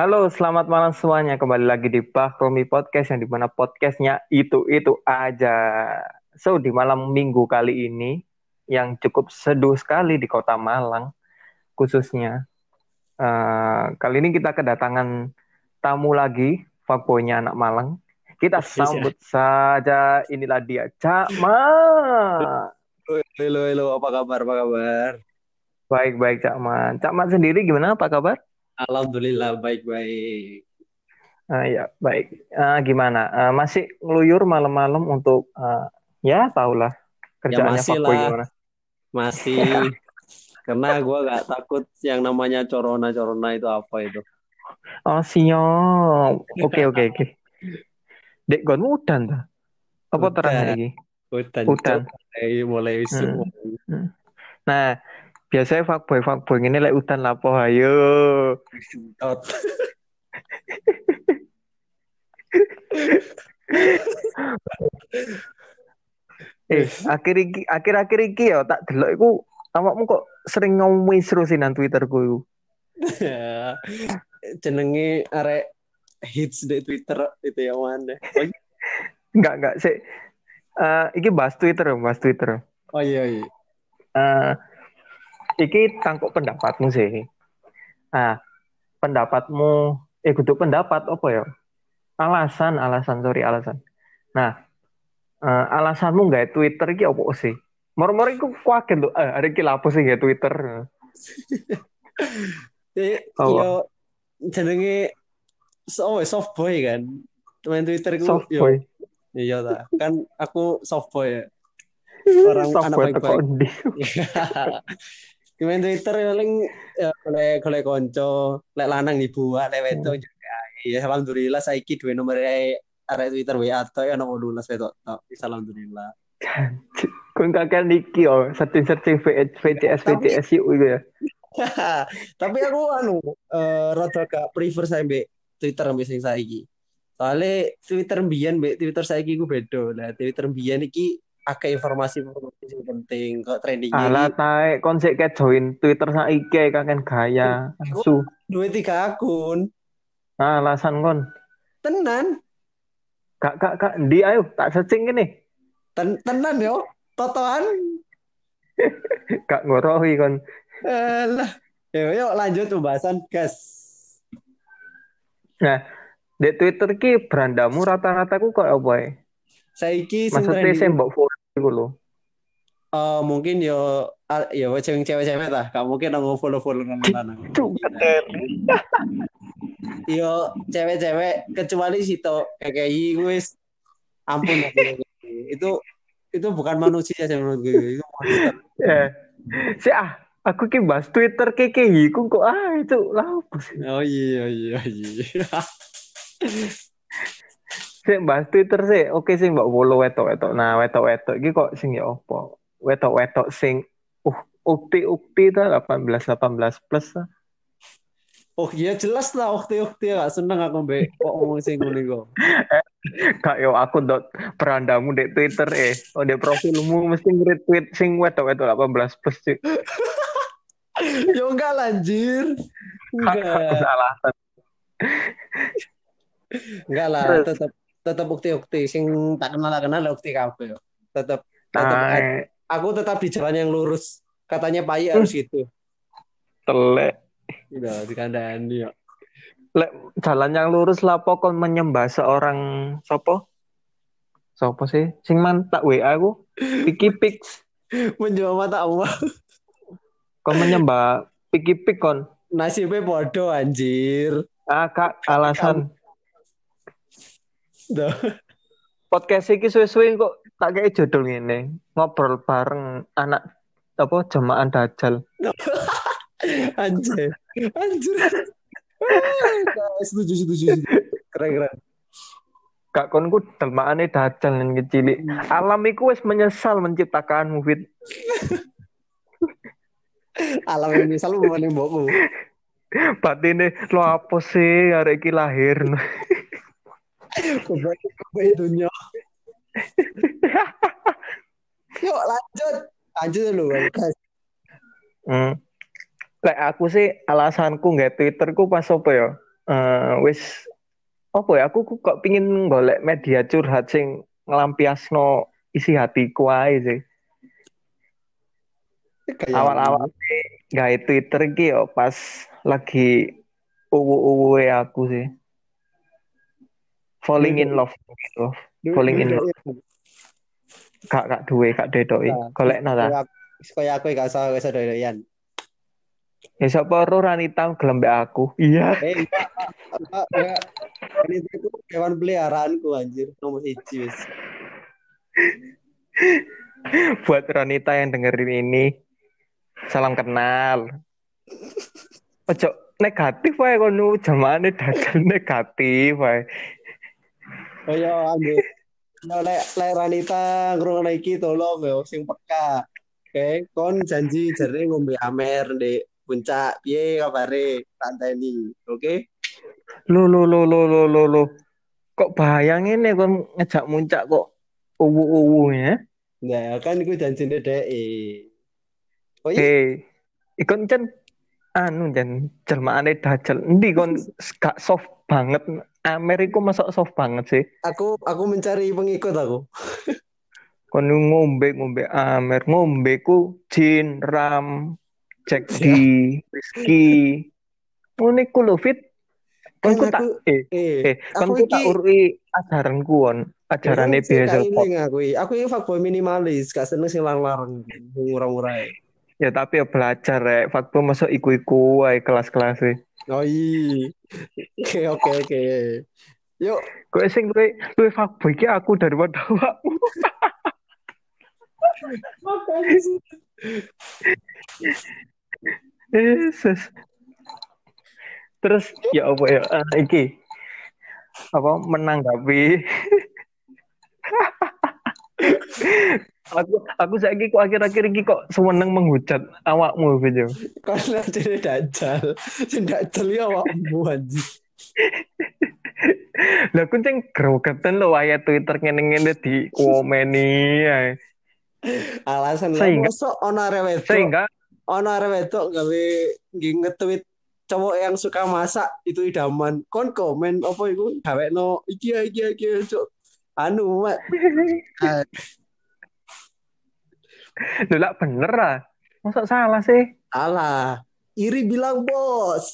Halo, selamat malam semuanya. Kembali lagi di Bah Romi Podcast yang di mana podcastnya itu-itu aja. So, di malam minggu kali ini yang cukup seduh sekali di kota Malang, khususnya. Uh, kali ini kita kedatangan tamu lagi, fuckboynya anak Malang. Kita sambut saja, inilah dia, Cak Ma. Halo, halo, apa kabar, apa kabar? Baik, baik, Cak Ma. Cak Ma sendiri gimana, apa kabar? Alhamdulillah baik-baik. Uh, ya baik. Uh, gimana? Uh, masih ngeluyur malam-malam untuk uh, ya tahulah kerjaannya ya, masih lah. gimana? Masih. Karena gue gak takut yang namanya corona-corona itu apa itu. Oh siap. Oke oke oke. Dek gon udan tuh. Apa terang lagi? Udan. Udan. Mulai mulai hmm. hmm. Nah, biasanya fuckboy fuckboy ini lek udan lapo ayo. Eh akhir iki akhir akhir iki ya tak delok iku awakmu kok sering ngomong terus nang Twitterku iku. Jenenge arek hits di Twitter itu yang mana? Enggak enggak sih uh, iki bahas Twitter bahas Twitter. Oh iya iya. Uh, iki tangkuk pendapatmu sih. Nah, pendapatmu eh kudu pendapat apa ya? Alasan, alasan, sorry alasan. Nah, uh, alasanmu nggak Twitter iki apa sih? Mor-mor iku kuaget lho, eh ada iki lapo sih nggak Twitter. oh. yo jenenge oh, soft boy kan. Main Twitter iku soft boy. Iya ta. Kan aku soft boy ya. Orang soft anak baik-baik. Gimana Twitter paling ya golek golek konco, lek lanang dibuat, lek wedok hmm. juga. Ya alhamdulillah saiki duwe nomor arek Twitter WA to ya ono 18 wedok tok. Alhamdulillah. Kun kakek niki oh, searching-searching VCS VCS yuk gitu ya. Tapi aku anu uh, rada gak prefer sampe Twitter sampe sing saiki. Soalnya Twitter mbiyen mbek Twitter saiki ku beda. Lah Twitter mbiyen iki akeh informasi-informasi yang penting kok trending Alah tae kon sik join Twitter saiki kangen gaya su. Dua tiga akun. Nah, alasan kon. Tenan. Kak kak kak di ayo tak searching gini. Ten tenan yo. Totoan. kak ngorohi kon. Alah. Yo yuk lanjut pembahasan gas. Nah, di Twitter ki berandamu rata-rata ku kok apa ya? Saiki Maksudnya saya mbok follow lho. Uh, mungkin yo yo cewek-cewek lah, gak mungkin nang follow-follow nang lanang. Yo cewek-cewek kecuali Sito KKI wis ampun itu itu bukan manusia sih menurut gue itu monster. Yeah. Si ah aku ki bahas Twitter KKI ku kok ah itu lah Oh iya iya iya. sih bahas Twitter sih oke sih mbak follow wetok wetok nah wetok wetok gitu kok sing ya opo wetok wetok sing uh ukti ukti ta 18 18 plus lah Oh iya jelas lah ukti ukti gak seneng aku mbak kok ngomong sing ngono kok. Kak yo aku dot perandamu di Twitter eh. Oh di profilmu mesti nge-retweet sing wetok wetok 18 plus sih. yo enggak lanjir. Enggak. alasan. enggak lah, tetap tetap bukti-bukti sing tak kenal tak kenal bukti kabeh tetap tetap nah, aku tetap di jalan yang lurus. Katanya Pak hmm. harus gitu. Telek. Udah dikandani ya lek jalan yang lurus lah pokok menyembah seorang sopo? Sopo sih? Sing man tak WA aku Piki Pix menjual mata Allah. Kon menyembah Piki Pix kon. Nasibnya bodoh anjir. Ah kak alasan Podcast iki suwe-suwe kok tak kayak judul ini ngobrol bareng anak apa jemaah dajal. anjir. Anjir. setuju setuju. Keren keren. Kak konku delmakane dajal yang kecil. Alam iku wis menyesal menciptakan Fit. Alam yang menyesal mau mbokmu. Batine lo apa sih arek iki lahir. Kebaik dunia. Yuk lanjut. Lanjut dulu guys. Hmm. Kayak aku sih alasanku nggak Twitterku pas apa ya? eh wis apa ya aku ku- kok pingin golek media curhat sing ngelampiasno isi hatiku ae sih. Kayak Awal-awal gawe Twitter iki yo pas lagi uwu-uwu aku sih. Falling in love gitu. Falling in love. Kak kak duwe kak dedoki. Nah, Golekno ta. Kayak aku- gak usah usah doyan. Ya sapa ro Ranita gelem aku. Iya. Eh, enggak, enggak, enggak. Ini itu hewan peliharaanku anjir, nomor siji wis. Buat Ranita yang dengerin ini, salam kenal. Ojo negatif wae kono jamane dadal negatif wae. Kaya ambil Nah, lek lek Ranita ngrungokno iki tolong yo sing peka. Oke, kon janji jare ngombe amer di puncak. Piye kabare? Tanteni. Oke? Lo lo lo lo lo lo lo. Kok bahaya ngene kon ngejak muncak kok uwu-uwu ya. Nah, kan iku janjine dhek. Oh iya, Hei, ikon jan anu jan jelmaane dajal. Endi kon gak soft banget. Amer iku masuk soft banget sih. aku aku mencari pengikut aku. Kon ngombe ngombe Amer, ngombe ku gin, ram, Jack D, whisky. Ngono iku lho fit. Kon ku Kan tak eh eh eh kon ku tak iki urui ajaranku kon. Ajarane sih biasa kok. aku. Aku ini fuckboy minimalis, gak seneng sing larang-larang, murah-murah. Ya tapi ya belajar rek. Fakta masuk iku-iku wae kelas-kelas e. Oh iya. Oke oke oke. Yuk, Kowe sing luwe luwe fuckboy ki aku daripada awakmu. Yesus. Terus ya apa ya ah, iki apa menanggapi aku aku saiki kok akhir-akhir iki kok semeneng menghujat awakmu gitu. karena jadi dajal. Sing dajal ya awakmu anjir. Lah aku ceng grogetan lho ayat Twitter ngene-ngene di komeni ae. Alasan Sehingga- mosok ono arek Sehingga ono arek wedok gawe nge-tweet cowok yang suka masak itu idaman. Kon komen apa iku gawekno iki ya, iki ya, iki ya, cuk. Anu, Mak. Ah, lah bener ah. Masa salah sih? Alah, iri bilang bos.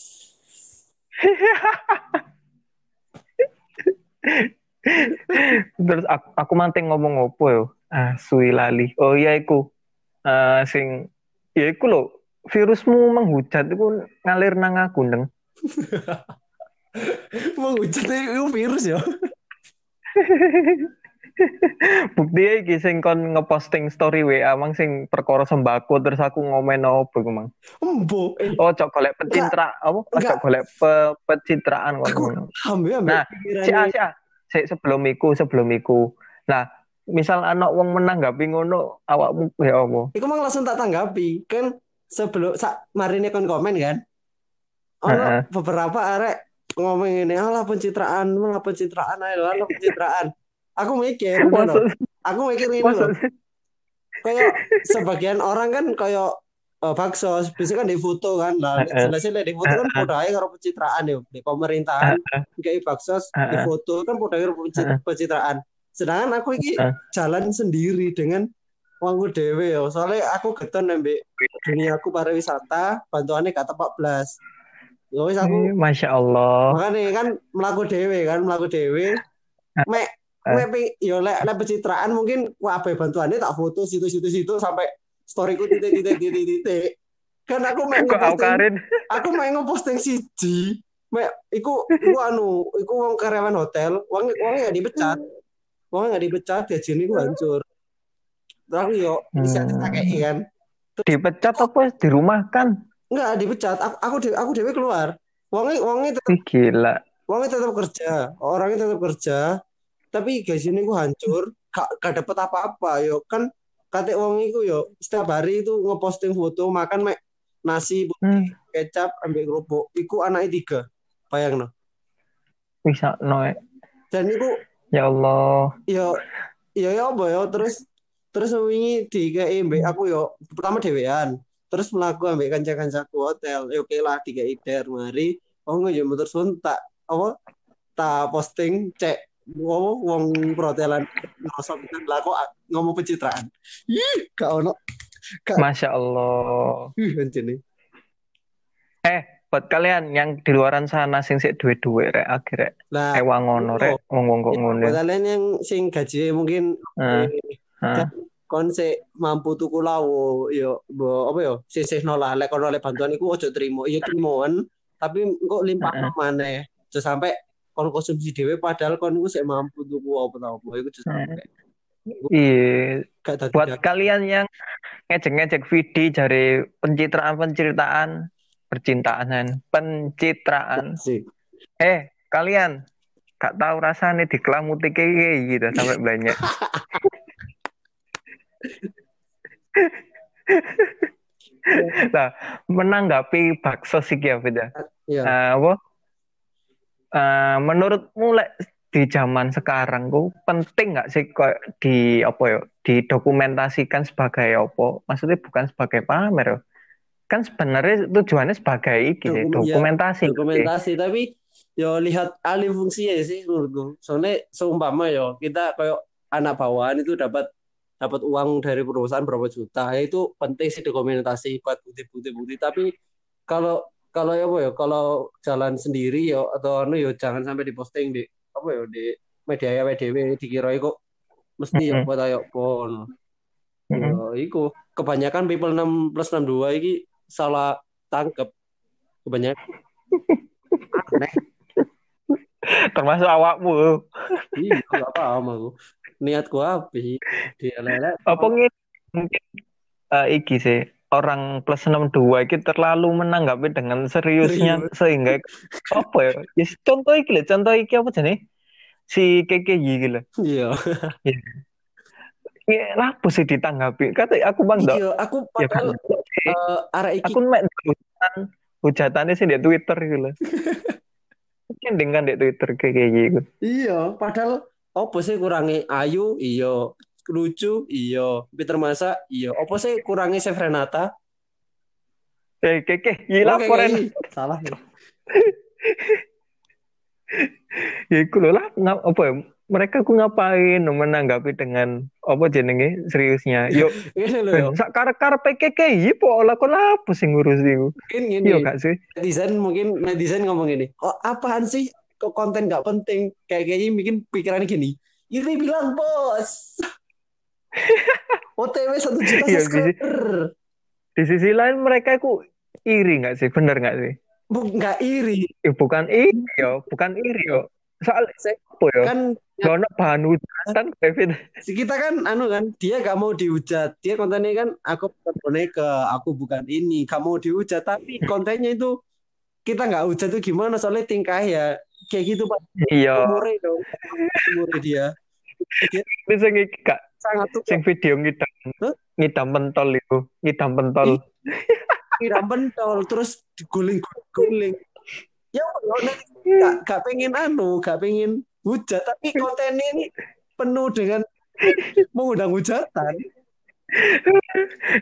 Terus aku, aku manting ngomong opo yo. Ah, suwi lali. Oh iya iku. Eh sing ya iku lho, virusmu menghujat iku ngalir nang aku, Ndeng. Menghujat itu virus ya. Bukti iki sing kon ngeposting story WA mang sing perkara sembako terus aku ngomen opo iku mang. Embo. Eh, Oh, cok golek pecintra apa? Enggak. Cok golek pe- pencitraan kon ambek Nah, Si pikirannya- Asia, si sebelum iku, sebelum iku. Nah, misal anak wong menanggapi ngono awakmu ya apa? Iku mang langsung tak tanggapi kan sebelum sak marine kon komen kan. Ono beberapa arek ngomong ini alah pencitraan, malah pencitraan ayo alah pencitraan. Aku mikir. Maksud, aku mikir ini loh. maksud, Kayak sebagian orang kan kayak eh, bakso, biasanya kan di foto kan, lah jelasnya di foto kan aja karo pencitraan ya, di pemerintahan kayak bakso di foto kan aja karo pencitraan. Sedangkan aku ini jalan sendiri dengan uangku dewe ya. Soalnya aku geton nambah dunia aku pariwisata, bantuannya belas. Ya wis aku Masya Allah. makanya kan melaku dewe kan melaku dewe mek Eh. mek yo lek lek pencitraan mungkin wae bantuannya tak foto situ-situ situ sampai storyku titik titik titik titik kan aku mek ngeposting aku mek ngeposting siji mek iku iku anu iku wong karyawan hotel wong wongnya gak dipecat wongnya gak dipecat gajinya iku hancur terus yo bisa Hmm. tak kan Dipecat apa dirumahkan? Enggak dipecat. Aku aku dewe, aku dewe keluar. Wongnya wongnya tetap gila. Wongnya tetap kerja, orangnya tetap kerja, tapi gajinya gue hancur, gak, gak dapet apa-apa, yo. Kan kate wong iku yo setiap hari itu ngeposting foto makan mek nasi Hmm, kecap ambil kerupuk, iku anaknya tiga, bayang no. bisa noe. Dan iku Ya Allah. yo yo yo apa yo? Terus terus wingi di mbek aku yo pertama dewean, terus melaku ambek kanca-kancaku hotel, ya oke lah tiga der mari oh enggak ya motor sun tak apa tak posting cek ngomong wong protelan ngerosok kan lah kok ngomong pencitraan ih gak ono Masya Allah. ih anjene Eh, buat kalian yang di luaran sana sing sik duwe-duwe rek akhirnya lah ewang ngono rek ngomong kok ngono. buat kalian yang sing gaji mungkin Heeh. Heeh. Kon sik mampu tuku lawo yo bo apa yo sisih nolah lek kon oleh bantuan iku ojo trimo iya trimoan tapi kok limpah Heeh. maneh. Aja sampai kon konsumsi dhewe padahal kon iku sik mampu tuku apa ta apa iku sampai Iya, buat kalian yang ngejek-ngejek video dari pencitraan-penceritaan percintaan, pencitraan. sih Eh, kalian gak tahu rasanya diklamuti kayak gitu sampai banyak. Nah, menanggapi bakso sih ya beda. iya Eh, apa? Eh, menurutmu lek di zaman sekarang ku penting nggak sih kok di apa ya didokumentasikan sebagai apa? Maksudnya bukan sebagai pamer ya. Kan sebenarnya tujuannya sebagai iki Dokum- ya, dokumentasi. dokumentasi tapi yo lihat alih fungsi ya sih menurutku soalnya seumpama yo kita kayak anak bawahan itu dapat dapat uang dari perusahaan berapa juta. Ya itu penting sih dokumentasi buat bukti-bukti bukti tapi kalau kalau ya apa ya kalau jalan sendiri yo atau anu yo jangan sampai diposting di apa ya di media ya WDW dikira kok mesti Mm-mm. buat ayo pon. Yo iku. Kebanyakan people 6 plus 62 iki salah tangkep. Kebanyakan. Aneh Termasuk awakmu. Iya, gak paham aku. Niatku apa sih? Dia lele. Apa mungkin eh, iki sih orang plus 62 iki terlalu menanggapi dengan seriusnya Serius. sehingga apa ya? Ya contoh iki lho, contoh iki apa jenenge? Si KKY iki lho. Iya. Ya, lapo sih ditanggapi? Kata aku bang dok. Iya, aku Ya kan. padahal eh, arah iki Aku mek hujatan hujatannya sih di Twitter gitu loh. Mungkin dengan di Twitter kayak gitu. iya, padahal apa sih kurangi ayu? Iya. Lucu? Iya. Peter Masa? Iya. Apa sih kurangi Chef Renata? Eh iya Oke, laporan. kayak- Salah. ya. Ya iku lho lah ngap, apa ya? Mereka ku ngapain menanggapi dengan apa jenenge seriusnya. Ini yo. sak karep-karep KKI po lah kok lapo sing ngurus iku. Gini. Iya gak sih? Netizen mungkin netizen ngomong gini. Oh, apaan sih? Kok konten gak penting? Kayak kayaknya bikin pikirannya gini. Ini bilang bos. OTW satu juta Iya, subscriber. Di sisi lain mereka ku iri nggak sih? Bener nggak sih? Nggak iri. Ya, bukan iri yo, bukan iri yo. Soal Saya- apa yo? Kan Gak ono bahan hujatan Kevin. si kita kan anu kan dia gak mau dihujat dia kontennya kan aku bukan boneka aku bukan ini gak mau dihujat tapi kontennya itu kita nggak hujat itu gimana? Soalnya tingkah ya kayak gitu pak. Iya. umurnya dong. Umurnya dia. Ini sing iki kak, sangat tuh. Sing video ngidam. Hah? ngidam pentol itu, ngidam pentol. kira pentol terus diguling guling ya Allah, gak, gak pengen anu gak pengen hujat tapi kontennya ini penuh dengan mengundang hujatan.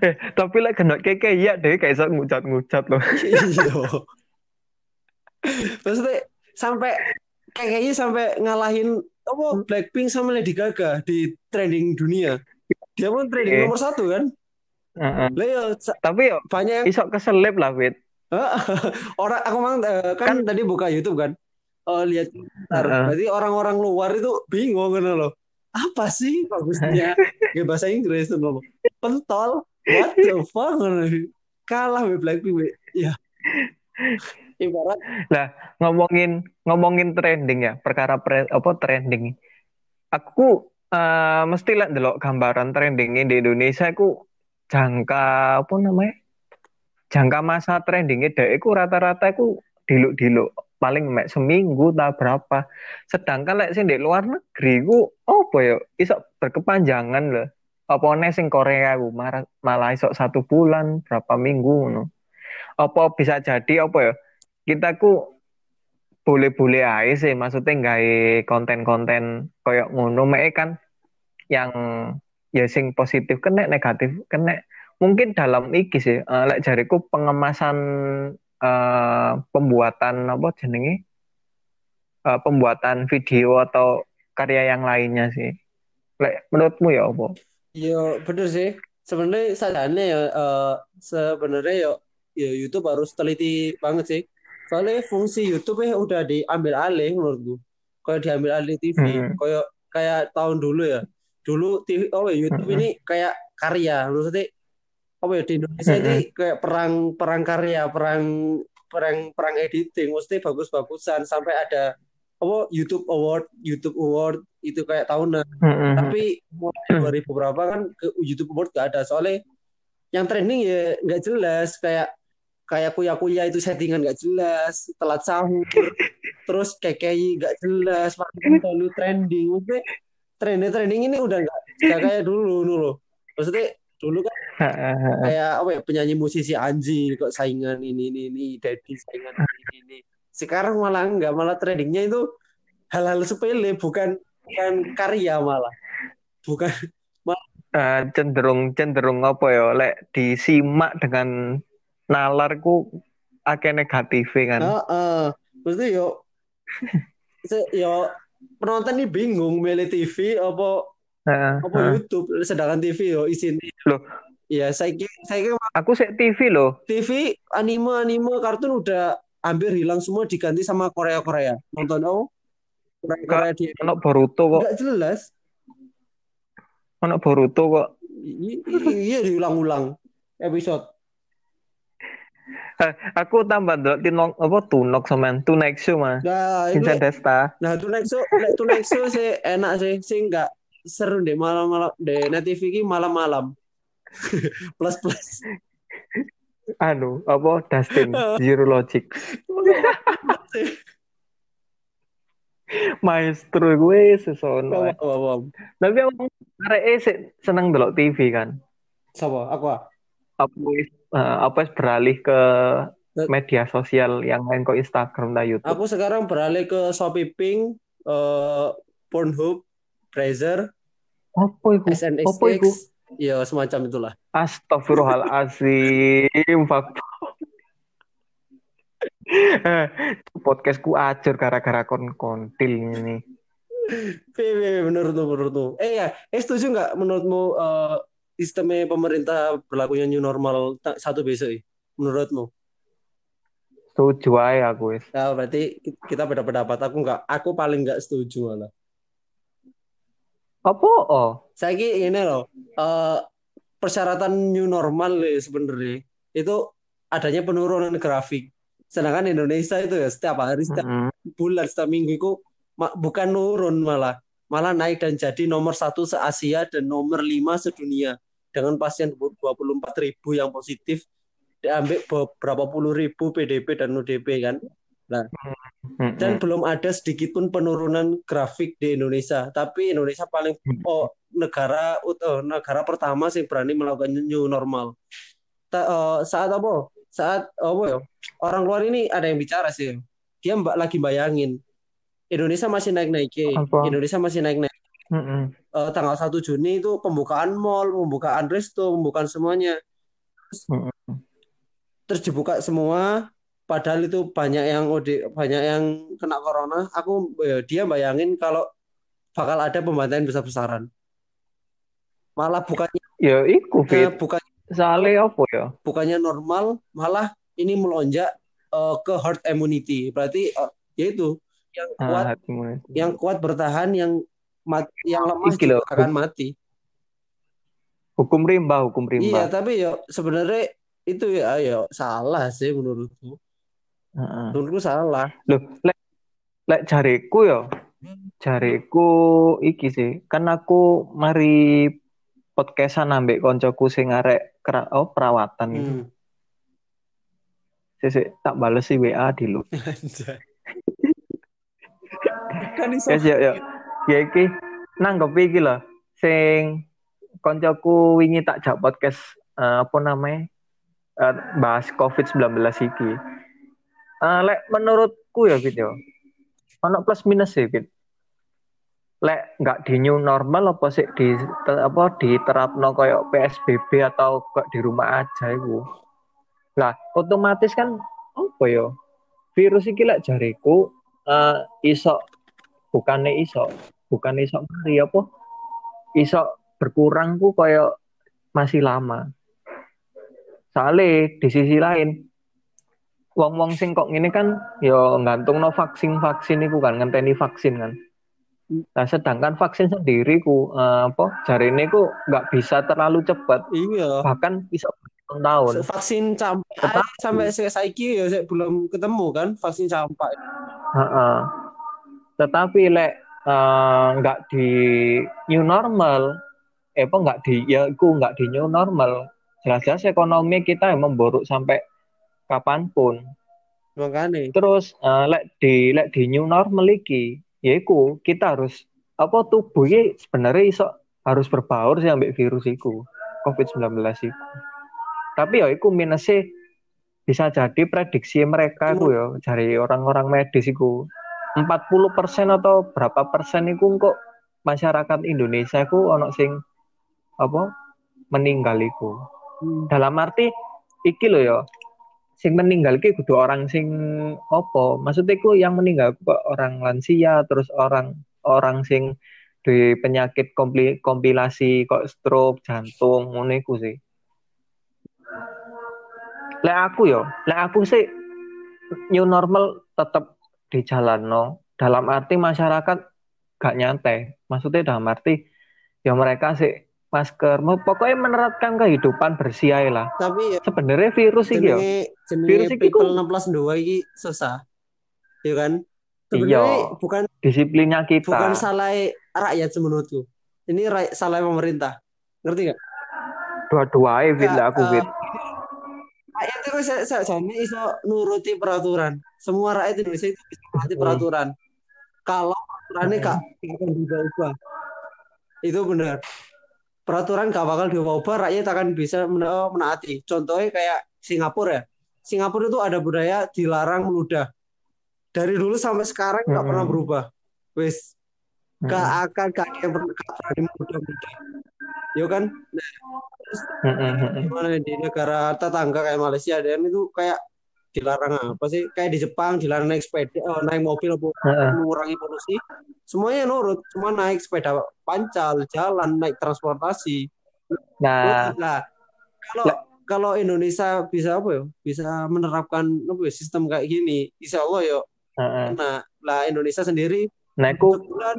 Eh, tapi lek kena keke iya deh kayak iso ngucat-ngucat loh. Iya maksudnya sampai kayaknya sampai ngalahin apa Blackpink sama Lady Gaga di trending dunia dia pun trending Oke. nomor satu kan Heeh. lah ya sa- Tapi yo banyak yang iso keselip lah, Wit. orang aku memang eh, kan, tadi buka YouTube kan oh lihat bentar. Heeh. berarti orang-orang luar itu bingung kan loh apa sih bagusnya Gak bahasa Inggris tuh loh pentol what the fuck kalah with Blackpink we. ya ibarat Ngomongin ngomongin trending ya, perkara pre, apa trending. Aku eh, mesti lah delok gambaran trendingnya di Indonesia aku jangka apa namanya? Jangka masa trendingnya dek aku rata-rata aku diluk-diluk paling mek seminggu tak berapa. Sedangkan lek di luar negeri ku apa ya iso berkepanjangan loh. Apa nih sing Korea ku malah, malah iso satu bulan berapa minggu ngono. Apa bisa jadi apa ya? Kita ku boleh-boleh aja sih maksudnya nggak konten-konten koyok ngono mek kan yang ya sing positif kena negatif kena mungkin dalam iki sih eh, lek jariku pengemasan eh, pembuatan apa jenenge Eh, pembuatan video atau karya yang lainnya sih. Lek menurutmu ya apa? Yo bener sih. Sebenarnya sadane ya eh, sebenarnya yo ya YouTube harus teliti banget sih. Soalnya fungsi YouTube ya udah diambil alih menurutku. Kayak diambil alih TV. Hmm. Kayak kayak tahun dulu ya. Dulu TV oh YouTube Hmm. ini kayak karya. Maksudnya apa ya di Indonesia Hmm. ini kayak perang perang karya, perang perang perang editing. Mesti bagus-bagusan sampai ada apa YouTube Award, YouTube Award itu kayak tahunan. Hmm. Tapi mulai 2000 berapa kan ke YouTube Award gak ada. Soalnya yang trending ya nggak jelas kayak kayak kuya-kuya itu settingan nggak jelas, telat sahur, terus KKI nggak jelas, makin terlalu trending. Maksudnya trending trending ini udah nggak nggak kayak dulu dulu. Maksudnya dulu kan kayak apa ya penyanyi musisi Anji kok saingan ini ini ini Dedi saingan ini ini. Sekarang malah nggak malah trendingnya itu hal-hal sepele bukan bukan karya malah bukan Eh, cenderung cenderung apa ya? Lek disimak dengan nalarku akeh negatif kan. Heeh. Maksudnya yo se- yo penonton ini bingung milih TV apa Heeh, apa heeh. YouTube sedangkan TV yo isinya Loh. ya saya kira saya kira Aku sek TV loh. TV anime anime kartun udah hampir hilang semua diganti sama Korea Korea nonton oh Korea Korea di Ono Boruto kok. nggak jelas Ono Boruto kok. Iya diulang-ulang episode aku tambah ndelok tinok apa tunok sama tunek show mah. nah Vincent Desta. nah tuh next show tuh next show sih enak sih sih nggak seru deh malam-malam deh net TV malam-malam plus plus Anu, apa Dustin Zero Logic. Maestro gue sesono. Tapi aku areke sik seneng ndelok TV kan. Siapa? Aku ah. Apa eh, apa beralih ke media sosial yang lain kok Instagram dan YouTube. Aku sekarang beralih ke Shopee Pink, eh, Pornhub, Brazzer, Apa iku? Apa iku? SNXX, ya semacam itulah. Astagfirullahalazim. Eh, Podcastku acur gara-gara kon kontil ini. Piye menurutmu menurutmu? Eh ya, eh setuju nggak menurutmu eh, sistemnya pemerintah berlakunya new normal satu besok ya? Menurutmu? Setuju ae aku wis. Nah, berarti kita beda pendapat. Aku nggak, aku paling nggak setuju malah. Apa? Oh, Saya ini loh, eh, persyaratan new normal ya sebenarnya itu adanya penurunan grafik. Sedangkan Indonesia itu ya setiap hari, setiap Mm-mm. bulan, setiap minggu itu bukan nurun malah, malah naik dan jadi nomor satu se Asia dan nomor lima sedunia dengan pasien 24 ribu yang positif diambil beberapa puluh ribu PDP dan UDP kan. Mm-mm. Dan belum ada sedikit pun penurunan grafik di Indonesia. Tapi Indonesia paling oh negara oh, negara pertama sih berani melakukan new normal. Ta- eh, saat apa? Saat apa ya? Orang luar ini ada yang bicara sih. Dia mbak lagi bayangin Indonesia masih naik-naik. Apa? Indonesia masih Mm-mm. Eh, tanggal 1 Juni itu pembukaan mall, pembukaan resto, pembukaan semuanya. Mm-mm. Terus dibuka semua padahal itu banyak yang OD, banyak yang kena corona. Aku eh, dia bayangin kalau bakal ada pembantaian besar-besaran. Malah bukannya Ya iku fit. bukan Soalnya apa ya? bukannya normal, malah ini melonjak eh, ke herd immunity. Berarti eh, yaitu yang kuat Ah, yang kuat bertahan, yang mat, yang lemah Iki juga akan mati. Hukum rimba, hukum Iya, rimba. tapi ya sebenarnya itu ya ya salah sih menurutku. Heeh. Menurutku salah. Loh, lek lek jariku ya. Jariku iki sih. Kan aku mari podcastan ambek koncoku sing arek oh, perawatan itu. Hmm. Sik tak bales sih WA di lu. Kan iso. Ya ya ya. Ya iki nanggep iki lho. Sing koncoku wingi tak jak podcast eh, apa namanya? Eh, bahas COVID-19 iki. Eh, lek menurutku ya Fit ya. Ono plus minus sih Fit. Lek nggak di new normal apa sih di te- apa diterapno kayak PSBB atau kok di rumah aja itu. Lah, otomatis kan apa ya? Virus iki lek jariku uh, iso bukannya iso, bukan iso mari apa? Iso berkurang ku kaya masih lama. Soalnya di sisi lain wong-wong sing kok ngene kan ya gantung no vaksin vaksin itu kan ngenteni vaksin kan. Nah, sedangkan vaksin sendiri ku uh, apa jarine ku nggak bisa terlalu cepat. Iya. Bahkan bisa tahun. Vaksin campak sampai saiki ya saya belum ketemu kan vaksin campak. Uh -uh. Tetapi lek nggak uh, di new normal, eh apa nggak di ya ku nggak di new normal. Jelas-jelas ekonomi kita yang memburuk sampai kapan pun. Makanya. Terus uh, lek di lek di new normal iki, yaiku kita harus apa tubuhnya sebenarnya iso harus berbaur sih ambil virus iku COVID-19 iku. Tapi ya iku minusnya bisa jadi prediksi mereka ku ya dari orang-orang medis iku 40% atau berapa persen iku kok masyarakat Indonesia ku ono sing apa meninggal iku. Hmm. Dalam arti iki lo ya sing meninggal ki kudu orang sing opo maksudnya ku yang meninggal kok orang lansia terus orang orang sing di penyakit kompli, kompilasi kok stroke jantung ngono iku sih lek aku yo lek aku sih new normal tetap di jalan no dalam arti masyarakat gak nyantai. Maksudnya dalam arti ya mereka sih masker. Mau pokoknya menerapkan kehidupan bersih aja lah. Tapi ya, sebenarnya virus ini ya. virus ini people 16 dua ini susah. Ya kan? Sebenarnya iya, bukan disiplinnya kita. bukan salah rakyat menurutku. Ini salah pemerintah. Ngerti gak? Dua-dua ya fit lah aku uh, fit rakyat itu saya jadi iso nuruti peraturan. Semua rakyat Indonesia itu bisa menuruti peraturan. Kalau peraturannya kak akan diubah itu benar. Peraturan gak bakal diubah rakyat akan bisa oh, menaati. Contohnya kayak Singapura ya. Singapura itu ada budaya dilarang meludah. Dari dulu sampai sekarang nggak hmm. pernah berubah. Wes gak hmm. akan gak ada yang pernah berani meludah yo kan? Nah, gimana di negara tetangga kayak Malaysia dan itu kayak dilarang apa sih? Kayak di Jepang dilarang naik sepeda oh, naik mobil mengurangi polusi. Semuanya nurut cuma naik sepeda pancal jalan naik transportasi. Nah, nah kalau nah. kalau Indonesia bisa apa ya? Bisa menerapkan apa ya, sistem kayak gini Insya Allah yo uh-uh. nah lah Indonesia sendiri naik nah,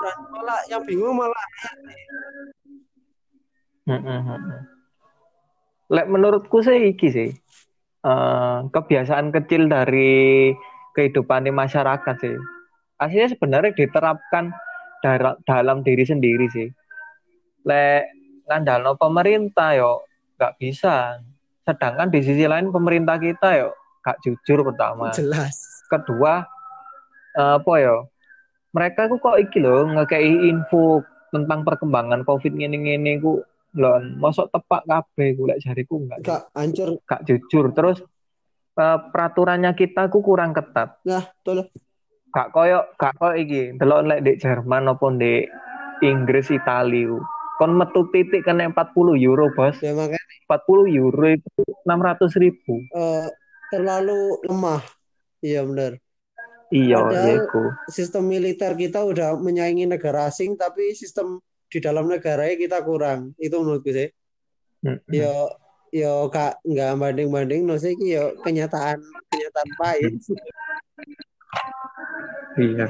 bulan malah yang bingung malah Lek menurutku sih iki sih uh, kebiasaan kecil dari kehidupan di masyarakat sih. Aslinya sebenarnya diterapkan dalam diri sendiri sih. Lek ngandalno pemerintah yo nggak bisa. Sedangkan di sisi lain pemerintah kita yo gak jujur pertama. Jelas. Kedua uh, apa yo? Mereka kok iki loh ngekei info tentang perkembangan COVID ngene-ngene ku. Lon masuk tepak kabeh gue lek jariku enggak. Gak hancur. Gak jujur. Terus uh, peraturannya kita ku kurang ketat. Nah betul. Gak koyo gak koyo iki delok lek di Jerman maupun di Inggris Italia kon metu titik kena 40 euro bos. Ya makanya. 40 euro itu 600 ribu. Uh, terlalu lemah. Iya benar iya iya sistem militer kita udah menyaingi negara asing tapi sistem di dalam negara kita kurang. Itu menurutku sih. Mm-hmm. yo yo kak nggak banding banding no sih yo kenyataan kenyataan pahit. Iya.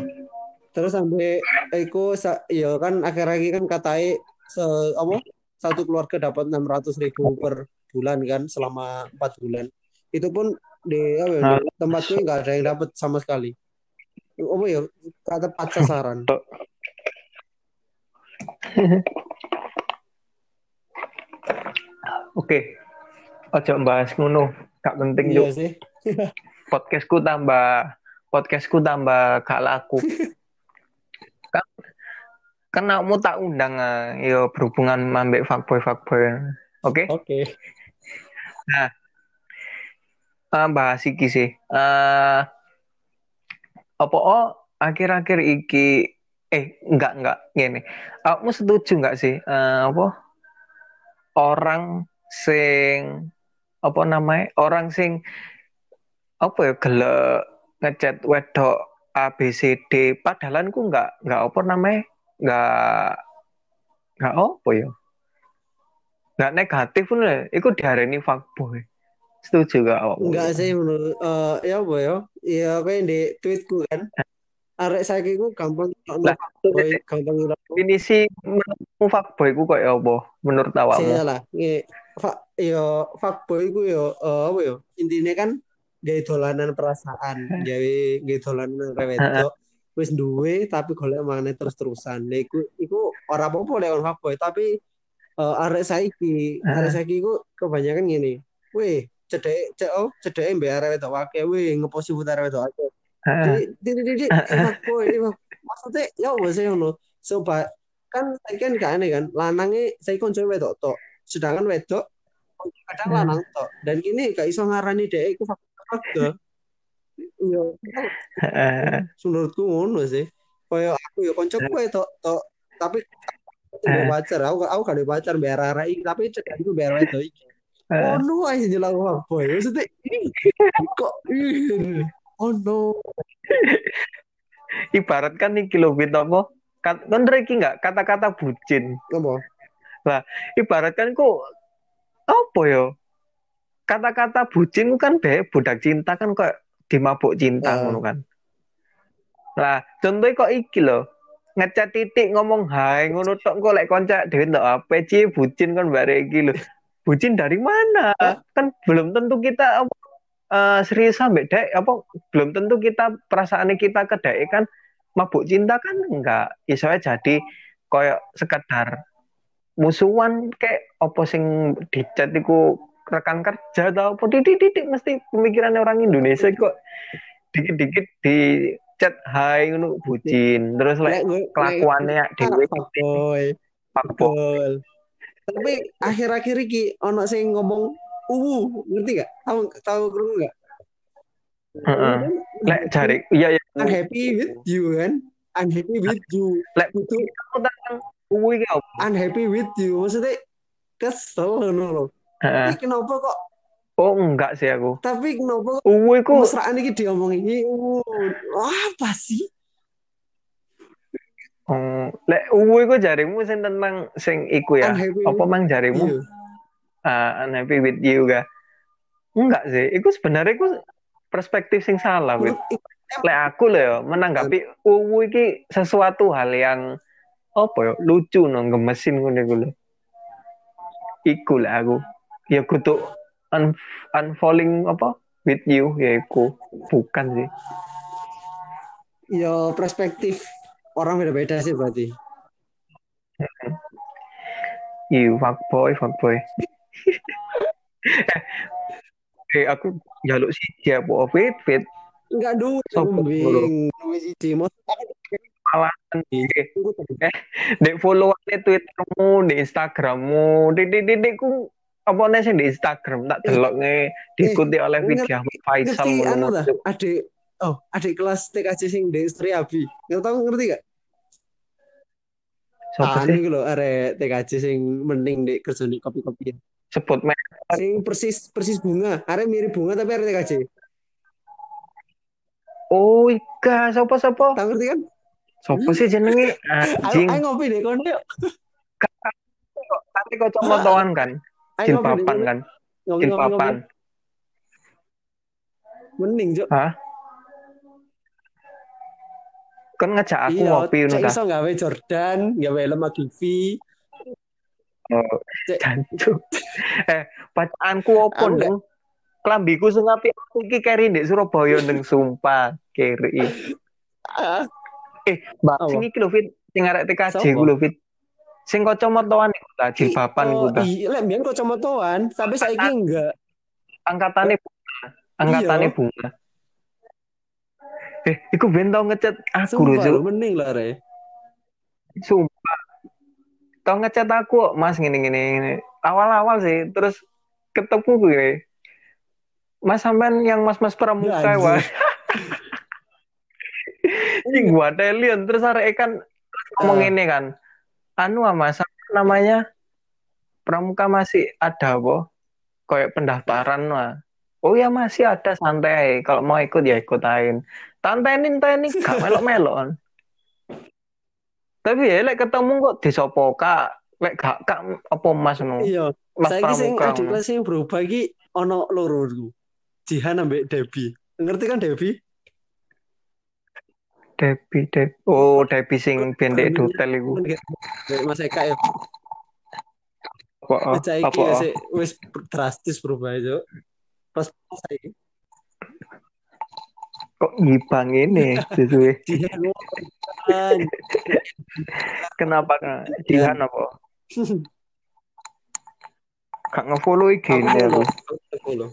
Terus sampai Eko yo kan akhir lagi kan katai se apa satu keluarga dapat enam ratus ribu per bulan kan selama empat bulan. Itu pun di apa ya, nah, tempatku nggak ada yang dapat sama sekali apa ya kata tepat sasaran Oke. Ojo bahas ngono, gak penting iya sih. Podcastku tambah podcastku tambah gak laku. kan kan kamu tak undang uh, yo berhubungan ambek fuckboy fuckboy. Oke? Okay? Oke. Okay. Nah, uh, bahas iki sih. Uh, apa oh akhir-akhir iki eh enggak enggak gini kamu setuju enggak sih uh, apa orang sing apa namanya orang sing apa ya gelek ngechat wedok A B C D padahal ku nggak nggak apa namanya nggak nggak apa ya. Nggak negatif pun lah itu diarani fuckboy setuju gak awak Enggak sih menurut eh ya apa ya? Ya kayak di tweetku kan. Arek saiki ku gampang Lah, fuckboy, gampang ngilang. definisi menurutmu fuckboy ku kayak apa menurut awakmu Saya lah. Nge, fa, yo fuckboy ku yo eh, apa yo? Intinya kan gawe dolanan perasaan, gawe gawe dolanan rewedok. Wis duwe tapi golek maneh terus-terusan. Nah, iku iku ora apa-apa lek on fuckboy, tapi eh, arek saiki, arek saiki ku kebanyakan gini. Weh, cedek cek oh, cedek wedok akeh, weh ngepost foto arek wedok akeh. Heeh. Di di di ini fuck- maksudnya ya apa sih ngono? Coba kan saya kan gak aneh kan, lanangnya saya konco wedok tok, sedangkan wedok kadang lanang tok. Dan gini gak iso ngarani dhek iku fuckboy. Iya, Heeh. menurutku ngono sih. Kayak aku ya koncoku wedok tok, tapi aku pacar, aku aku gak ada pacar biar iki, tapi cedek iku biar wedok iki. Oh no, aja jelang fuckboy. Maksudnya ih, kok oh no. ibarat kan lho Fit, apa? Kan iki nggak? Kata-kata bucin. Apa? ibarat kan kok apa ya? Kata-kata bucin kan deh budak cinta kan kok dimabuk cinta Ah. ngono kan? Lah contohnya kok iki lho. Ngecat titik ngomong hai ngono tok kok lek konca dhewe ndak apa cie bucin kan bare iki lho bucin dari mana? Kan belum tentu kita apa eh, serius sampai dek apa belum tentu kita perasaannya kita ke dek kan mabuk cinta kan enggak. Isonya jadi koyo sekedar musuhan kayak apa sing dicat iku rekan kerja atau apa. Titik-titik mesti pemikirannya orang Indonesia kok dikit-dikit di chat hai ngono bucin. Terus Lek gue- kelakuannya dhewe fuckboy Betul. Tapi akhir-akhir iki ono sing ngomong uwu, ngerti gak? Tahu tahu krungu gak? Heeh. lek jari iya ya I'm happy with you kan? I'm happy with you. lek Itu tentang uwi ki apa I'm happy with you. Maksudnya kesel ngono loh. Heeh. Kenapa kok? oh enggak sih aku Tapi kenapa kok uwi ku mesraan iki diomongin ini? Uh, apa sih? Oh, lek uwi ku jarimu sing tentang sing iku ya? Apa mang jarimu ah unhappy with you ga enggak sih itu sebenarnya itu perspektif sing salah wit. Menurut- lek aku loh ya menanggapi uwu iki sesuatu hal yang apa ya lucu no gemesin ngono iku lho. Iku lah aku. Ya kudu un unfolding apa? With you ya iku. Bukan sih. Ya perspektif orang beda-beda sih berarti. Iya, fuckboy, fuckboy. eh, aku jaluk sih dia bu fit fit Enggak duwe Sopo, kambing. Duwe siji. Mas malahan eh dek followannya twittermu di instagrammu di di di di ku apa nih sih di instagram tak delok nge diikuti oleh ngerti- video Faisal anu ngono. adik oh adik kelas TKJ sing di Sri Abi. Nggak tahu ngerti gak anu sih? iki lho arek TKJ sing mending di kerja di kopi-kopi. Sebut me sing persis persis bunga. Arek mirip bunga tapi arek TKJ oh ika siapa siapa? Tahu ngerti kan? Siapa sih jenenge? Anjing ayo ngopi deh kono yuk. Tapi kan? deh jilbaban kono. kan? Ngopi jilbaban ngopi mending cok hah kan ngajak aku iya ngopi ngono iso gawe Jordan gawe lemah TV oh jancuk. Eh pacaranku opo Aku ndeng klambiku sing apik iki keri ndek Surabaya ndeng sumpah keri. Eh mbak Apa? sing iki lho Fit. Sing arek TKJ ku lho Fit. Sing kacamataan iku ta jilbaban oh, iku ta? iya lek mbiyen kacamataan tapi saiki enggak. angkatane bunga. Angkatane Iya. bunga eh iku ben tau ngecat aku lho sumpah Cuk. mending lah re sumpah tau ngecat aku mas gini gini gini awal-awal sih terus ketemu gue mas sampean yang mas-mas pramuka Ya, wah ini gua telion terus arek kan ngomong Ah. ini kan anu ah mas namanya pramuka masih ada apa kayak pendaftaran lah. Oh ya masih ada santai. Kalau mau ikut ya ikutain. Tantenin tenin gak melok-melok. Tapi ya lek ketemu kok disopo kak. Lek gak kak apa mas no. Iya. Mas Saya sing adik kelas sing berubah iki ono loro iku. Jihan ambek Debbie. Ngerti kan Debbie? Debi, Debi. Oh, Debi sing bendek hotel iku. Mas Eka ya. Apa? oh, Apa? ya wis drastis berubah itu. Pas saiki Kok ngibang ini sesuai. Kan. Kenapa Kak? Jihan apa? Gak nge-follow IG ini follow.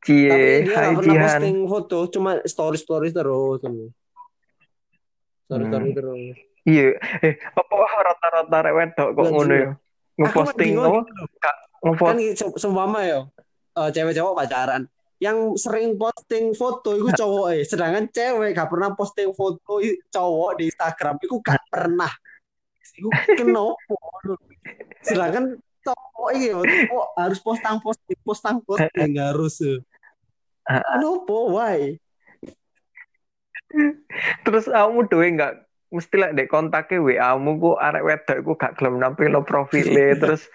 Cie, hai Jihan. posting foto, cuma story story terus. Story story Hmm. terus. Iya, eh apa rata-rata rek wedok kok ngono ya? Ngeposting apa? bingung Kak Kan ngepost se- seumpama ya, eh, cewek-cewek pacaran. Yang sering posting foto itu cowok eh. Sedangkan cewek gak pernah posting foto cowok di Instagram. Itu gak pernah. Itu kenapa? Sedangkan cowok ini cowok harus postang posting, postang posting harus. eh. Ah. Kenapa? Why? terus kamu doe nggak mesti lah dek kontaknya WA-mu ku arek wedok ku gak gelem nampilno profile terus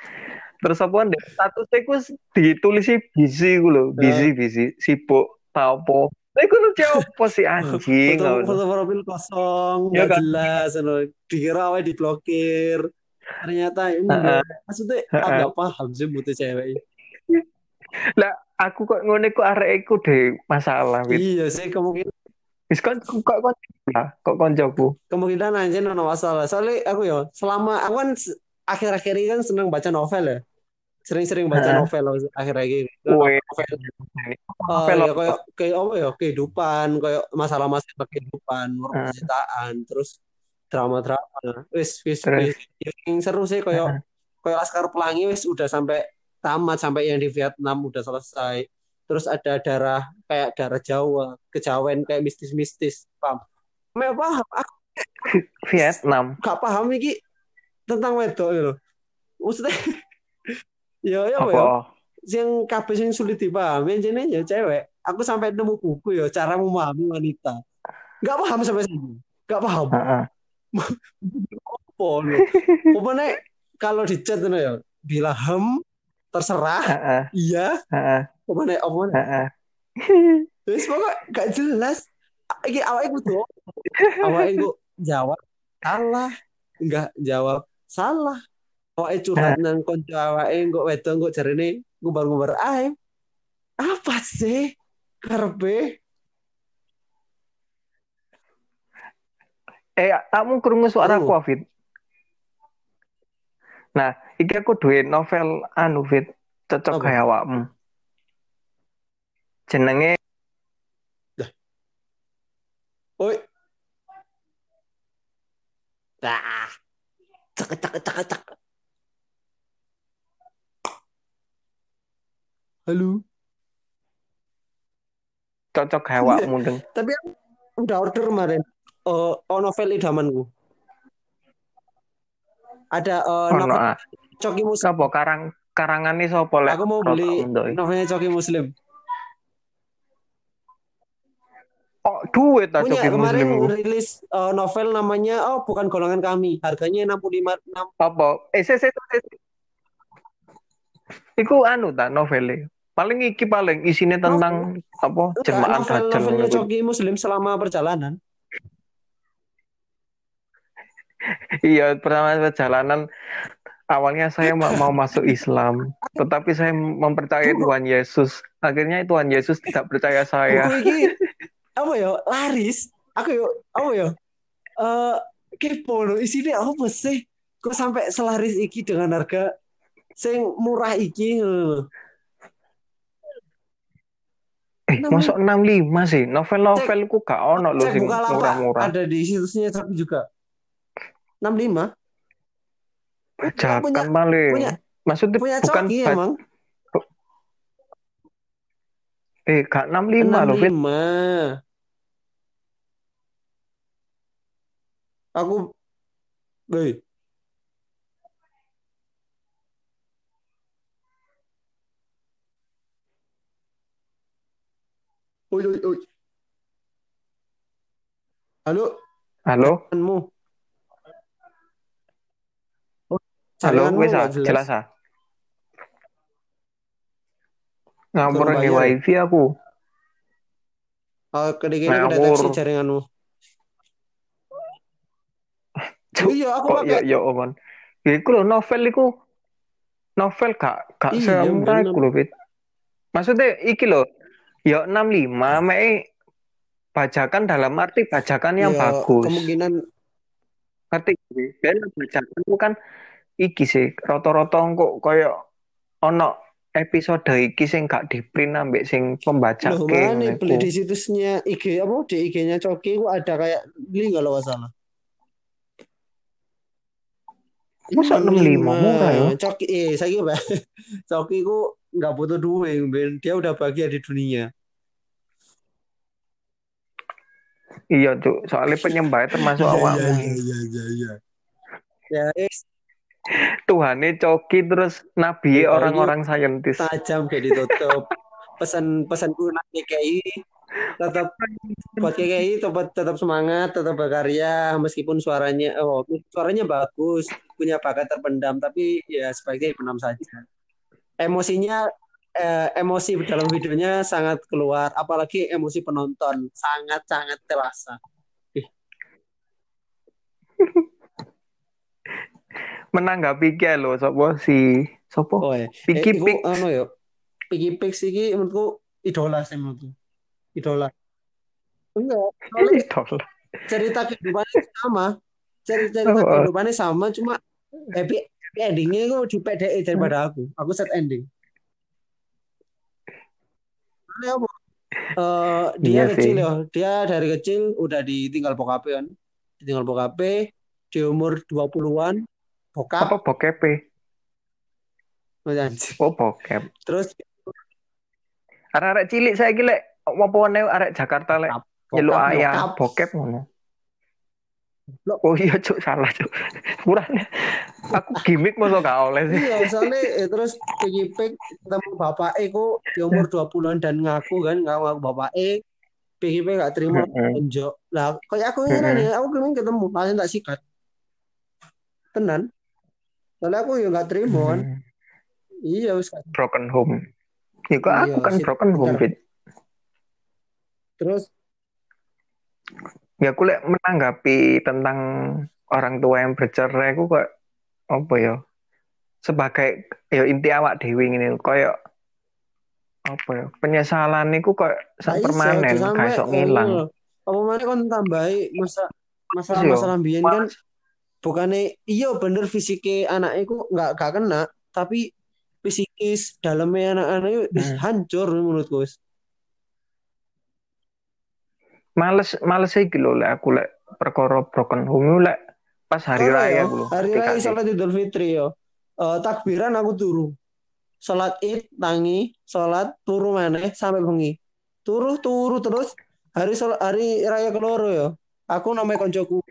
terus apa ndek statusnya ku ditulis busy ku lho, busy busy sibuk ta apa. Lah iku lucu apa sih anjing foto, ngono. foto profil kosong, Iya nggak kan? jelas, dikira wae diblokir. Ternyata ini maksudnya agak paham sih butuh cewek. Lah aku kok ngene ku arek iku deh masalah wit. Iya sih kemungkinan Wis kan kok kok lah, kok koncoku. kemungkinan aja nono masalah. Soalnya aku ya selama aku kan akhir-akhir ini kan seneng baca novel ya. Sering-sering baca Heeh. novel akhir-akhir ini. Novel Oh, Novel ya kayak kayak apa ya kehidupan, kayak masalah-masalah kehidupan, percintaan, terus drama-drama. Wis wis yang seru sih kayak kayak Laskar Pelangi wis udah sampai tamat sampai yang di Vietnam udah selesai. Terus ada darah kayak darah Jawa, kejawen kayak mistis-mistis. Paham? Memang paham, aku Vietnam. gak paham iki tentang wedok itu. Maksudnya ya ya apa ya? Apa? yang kabeh sing sulit dipahami jene ya cewek. Aku sampai nemu buku ya cara memahami wanita. Gak paham sampai sini. Gak paham. Heeh. Apa lho. Pokoknya kalau di chat ya bilang hem terserah iya Heeh. pokoknya apa Heeh. terus pokoknya gak jelas iki awake kudu awake ku jawab salah enggak jawab salah awake curhat nang kanca awake engko wedok engko jarene ngubar-ngubar ae apa sih? Karepe? Eh, kamu krungu suara Oh. aku, Fit. Nah, iki aku duwe novel anu, Fit. Cocok kayak awakmu. Jenenge oi. Ah cek cek cek cek halo cocok kayak Iya. Deng. tapi aku udah order kemarin eh oh, novel idamanku ada eh, Ono novel ah. Coki Muslim Sapa karang karangane sapa lek? aku mau beli novelnya Coki Muslim Oh, duit ta punya Coki kemarin Muslim. rilis eh, novel namanya oh bukan golongan kami harganya 65 enam Apa? Eh, se, se. Iku anu ta novele. Paling iki paling isine tentang apa? enggak, Jemaah novel dajjal novelnya. Coki Muslim selama perjalanan Iya, pertama perjalanan awalnya saya mau, mau masuk Islam, tetapi saya mempercayai Tuhan Yesus. Akhirnya Tuhan Yesus tidak percaya saya. buku ini apa ya laris aku yo apa ya eh kepo loh isinya apa sih kok sampai selaris iki dengan harga sing murah iki. Eh, masuk 65 sih. Novel-novelku gak ono lho sing murah-murah. ada di situsnya tapi juga 65 Bajakan paling. punya- Maksudnya punya bukan coki emang eh gak 65 loh, Fit. 65 aku Woi. Uy, uy, uy. Halo, Halo? Oh, Halo, jaringanmu wis ah, nggak jelas. ah. Bayar ya? wifi aku. Oh, Ngawur. kedeteksi jaringanmu. Iya, aku kok pakai. ya omon. Ya iku lho novel iku. Novel gak gak Iya, semurah bener. iku lho, Fit. Maksudnya iki lho, ya 65 mek bajakan dalam arti bajakan yang Iya, bagus. kemungkinan Ngerti? Ben bajakan itu kan iki sih rata-rata kok koyo ono episode iki sing gak di print ambek sing pembajak loh mana beli di situsnya IG apa di IG-nya Coki itu ada kayak link kalau nggak salah. Masa 65 murah ya? Coki, eh saya kira Coki ku nggak butuh duit, Ben. Dia udah bahagia di dunia. Iya, Cuk. Soalnya penyembah termasuk awakmu. iya, iya, iya. Ya, eh, Tuhane coki terus nabi Ya, orang-orang saintis. tajam kayak ditutup. Pesan-pesanku nanti KKI tetap buat KKI tetap tetap semangat, tetap berkarya meskipun suaranya oh suaranya bagus, punya bakat terpendam tapi ya sebaiknya dipendam saja. Emosinya eh, emosi dalam videonya sangat keluar, apalagi emosi penonton sangat-sangat terasa. Menanggapi ke lo sopo si sopo? Oh ya, Piki eh, Pik. anu yo. Piki Pix iki menurutku idola sih menurutku. Idola. Enggak, soalnya Idol. cerita kehidupannya sama. Cerita, cerita Oh, kehidupannya sama, cuma happy, happy endingnya itu di PDE daripada aku. Aku set ending. Apa? Eh, dia Iya kecil ya, dia dari kecil udah ditinggal bokap kan. Ditinggal bokap di umur 20-an bokap Apa anjir. Oh bokep. Terus Arek-arek cilik saya gila. Apa wane arek Jakarta lek nyeluk nyokap. bokep ngono. Oh iya cuk salah cuk. Murahnya. Aku gimmick masa gak oleh sih. Iya, soalnya eh, terus Pig ketemu bapak Eko di umur 20-an dan ngaku kan, ngaku ngaku bapak E. Pig gak terima Heeh. tonjok. Lah, kayak aku ini nih, aku kemarin ketemu, langsung tak sikat. Tenan. Soalnya aku ya gak terima kan. Iya, wis Broken home. Ya kok Iya, aku kan sih, broken home fit. Terus Ya aku lek menanggapi tentang orang tua yang bercerai aku kok apa ya? Sebagai ya inti awak dewi ini koyo apa ya? Penyesalan niku kok sak iso, permanen, gak iso ngilang. Apa mana kan tambahi masa Terus yo, masalah-masalah biyen kan bukannya iya bener fisiknya anak itu nggak gak kena tapi psikis dalamnya anak-anak itu Hmm. hancur menurutku wis. Males males iki lho lek aku lek perkara broken home lek pas hari Ora raya ya, aku lho. hari ngerti raya salat Idul Fitri yo. Eh, takbiran aku turu. Salat Id tangi, salat turu maneh sampai bengi. Turu turu terus hari salat hari raya keloro yo. Aku namanya koncoku.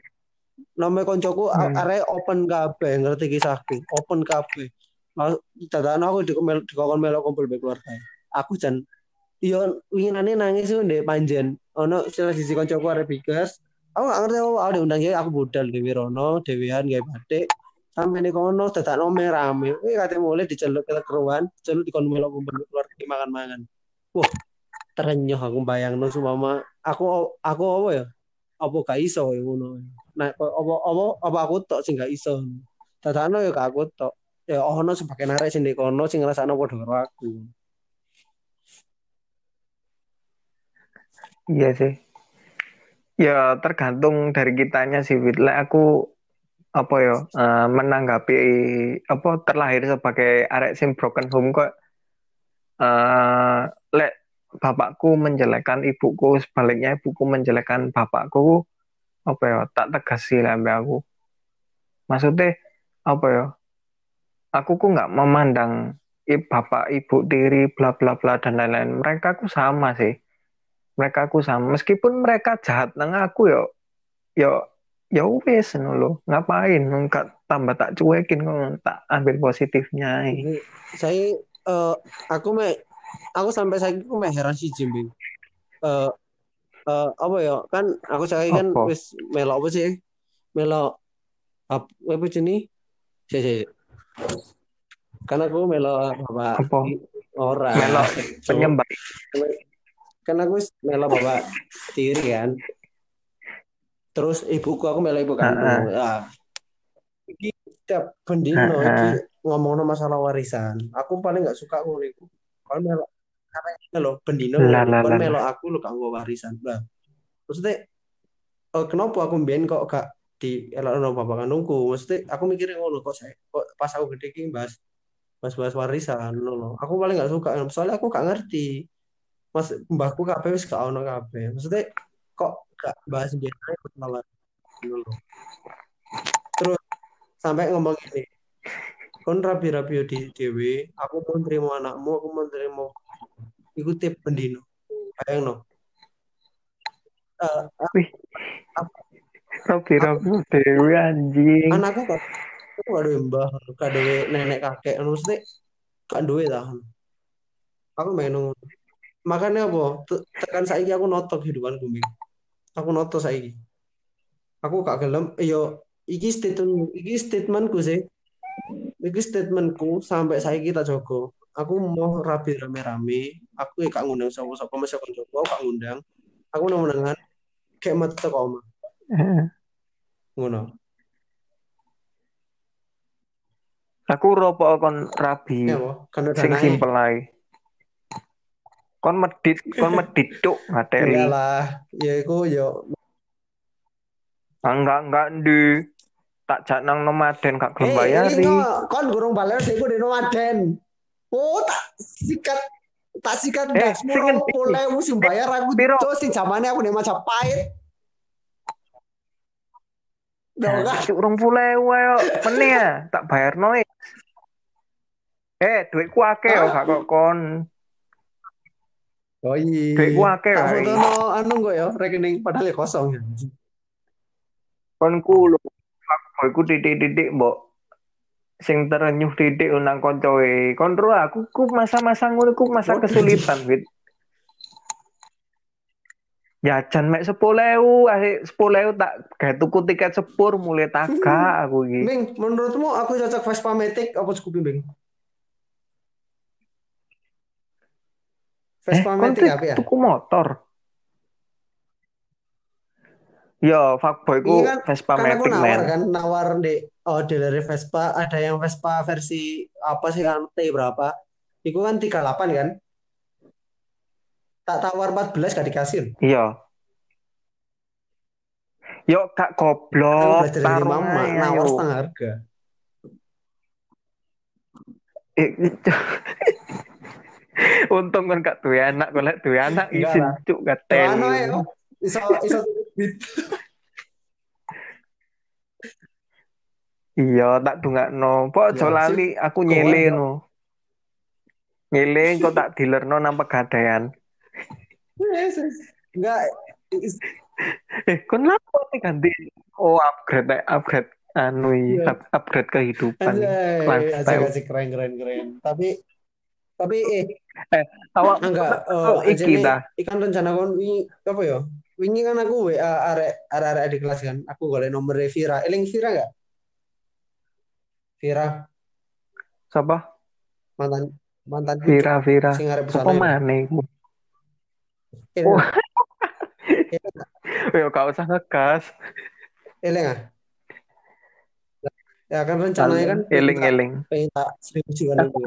Namanya koncoku Hmm. area open kabeh, ngerti kisahku. Open kabeh. Lalu dadakno aku di dikokon melok kumpul keluarga. Aku jan yo winginane nangis yo ndek panjen. Ono salah sisi koncoku arek bigas. Aku gak ngerti aku diundang ya aku budal Dewi Rono, Dewian gawe batik. Sampai di kono dadakno rame. Kuwi kate mulai diceluk ke keruan, diceluk dikon melok kumpul be keluarga makan-mangan. Wah, terenyuh aku bayangno sumama aku aku apa ya? Apa gak iso ya ngono. Nah, apa apa apa aku tok sing gak iso. Dadakno ya gak aku tok. Ya ono sebagian arek sing di kono sing ngrasakno padha karo aku. Iya sih. Ya tergantung dari kitanya sih, Fit. Lek aku apa ya eh, menanggapi apa terlahir sebagai arek sim broken home kok eh lek bapakku menjelekkan ibuku sebaliknya ibuku menjelekkan bapakku apa ya tak tegasi lah ambek aku maksudnya apa ya aku ku nggak memandang i- bapak ibu tiri bla bla bla dan lain-lain mereka ku sama sih mereka ku sama meskipun mereka jahat nang aku yo yo ya wes lho ngapain nggak tambah tak cuekin kok tak ambil positifnya. Saya eh, aku me aku sampai saya aku me heran sih Jimbing. eh eh, apa ya kan aku saya kan Apa? wis melok apa sih melok apa apa jenis sih sih kan aku melok bapak Apa? ora Melok Cuk. penyembah. Kan aku wis melok bapak tiri kan. Terus ibuku aku melok ibu kandung ah. Iki tiap bendino Ha-ha. iki ngomongno masalah warisan. Aku paling nggak suka ngono iku. Kon melok karena lo kon lah. melok aku lo gak nggo warisan lah maksudnya eh, kenapa aku mbien kok gak di elokno bapak kandungku? Maksudnya aku mikirnya ngono kok saya kok pas aku gede ki bahas bahas bahas warisan ngono aku paling gak suka soalnya aku gak ngerti mas mbahku kabeh wis gak ono kabeh. Maksudnya kok gak bahas biasa masalah warisan ngono terus sampai ngomong ini. Kon rapi-rapi di dewe aku mau terima anakmu aku mau terima ikuti pendino. Bayang no. Wih. Robi Robi Dewi anjing. anakku kok aku gak ada mbah gak ada nenek kakek. Maksudnya gak duwe lah. Aku main ngono makanya apa? Te- tekan saiki aku notok hidupanku Ming. aku notok saiki. Aku gak gelem yo iki statement iki statementku sih. Iki statementku sampai saiki tak jogo aku mau rapi rame-rame. Aku gak ngundang sapa-sapa masih koncoku aku gak ngundang. Aku nang-nangan kayak metu kok omah ngono. Aku ropo kon rabi. ya Sing ae. Kon medit, kon medit cuk materi. iyalah ya iku yo Ah, Enggak enggak di tak jak nang nomaden gak gelem Eh, bayari. ini kon gurung baler iku di nomaden. Oh, tak sikat tak sikat Eh, ngendi? boleh musim bayar aku tuh sing zamane aku nek Majapahit. Dong Nah, puluh ewu ayo meneh ya tak bayar noe. Eh, duitku akeh yo gak kok kon. Oh iya. Duitku akeh wae. foto no anu kok ya rekening padahal ya kosong ya. Kon ku lho. Aku titik-titik mbok sing terenyuh titik nang koncoe. Kon ro aku ku masa-masa ngono ku masa kesulitan, Wit. Jajan mek 10.000, asik 10.000 tak gawe tuku tiket sepur mulai taga aku iki. Bing, menurutmu aku cocok Vespa Matic apa Scoopy Bing? Vespa kon Matic apa ya? tuku motor. Yo, fuckboy ku Iya kan, Vespa kan aku Matic, nawar men. kan, nawar di oh dealer Vespa, ada yang Vespa versi apa sih kan T berapa? Itu kan 38 kan? Tak tawar 14 gak dikasih. Iya. Yo, kak Kan goblok, dari taruh mama, ae, nawar ayo. setengah harga. Eh, Untung kan gak duwe anak, kalau duwe anak isin cuk gak anu teli. ayo, iso iso. Iya, tak dungakno. Pok aja Ya, lali aku nyele no. Nyele kok tak dilerno nang pegadaian. Yes. Enggak, Eh, kon lapo nih ganti? Oh, upgrade, eh, upgrade anu Iya. up- upgrade kehidupan. anjay, Lifestyle. keren keren keren. Tapi tapi eh Awak enggak oh, eh iki dah. ikan rencana kon wingi apa ya? Wingi kan aku WA arek arek di kelas kan. Aku golek nomor Vira. Eling Vira enggak? Vira Siapa? mantan mantan Vira, Vira. sing arep Apa pesantren. maneh iku? Eling Oh. Eling? Yo gak usah ngegas. Eling nggak? Ya kan rencananya kan pengen tak Eling-eling. pengen tak skripsi kan aku.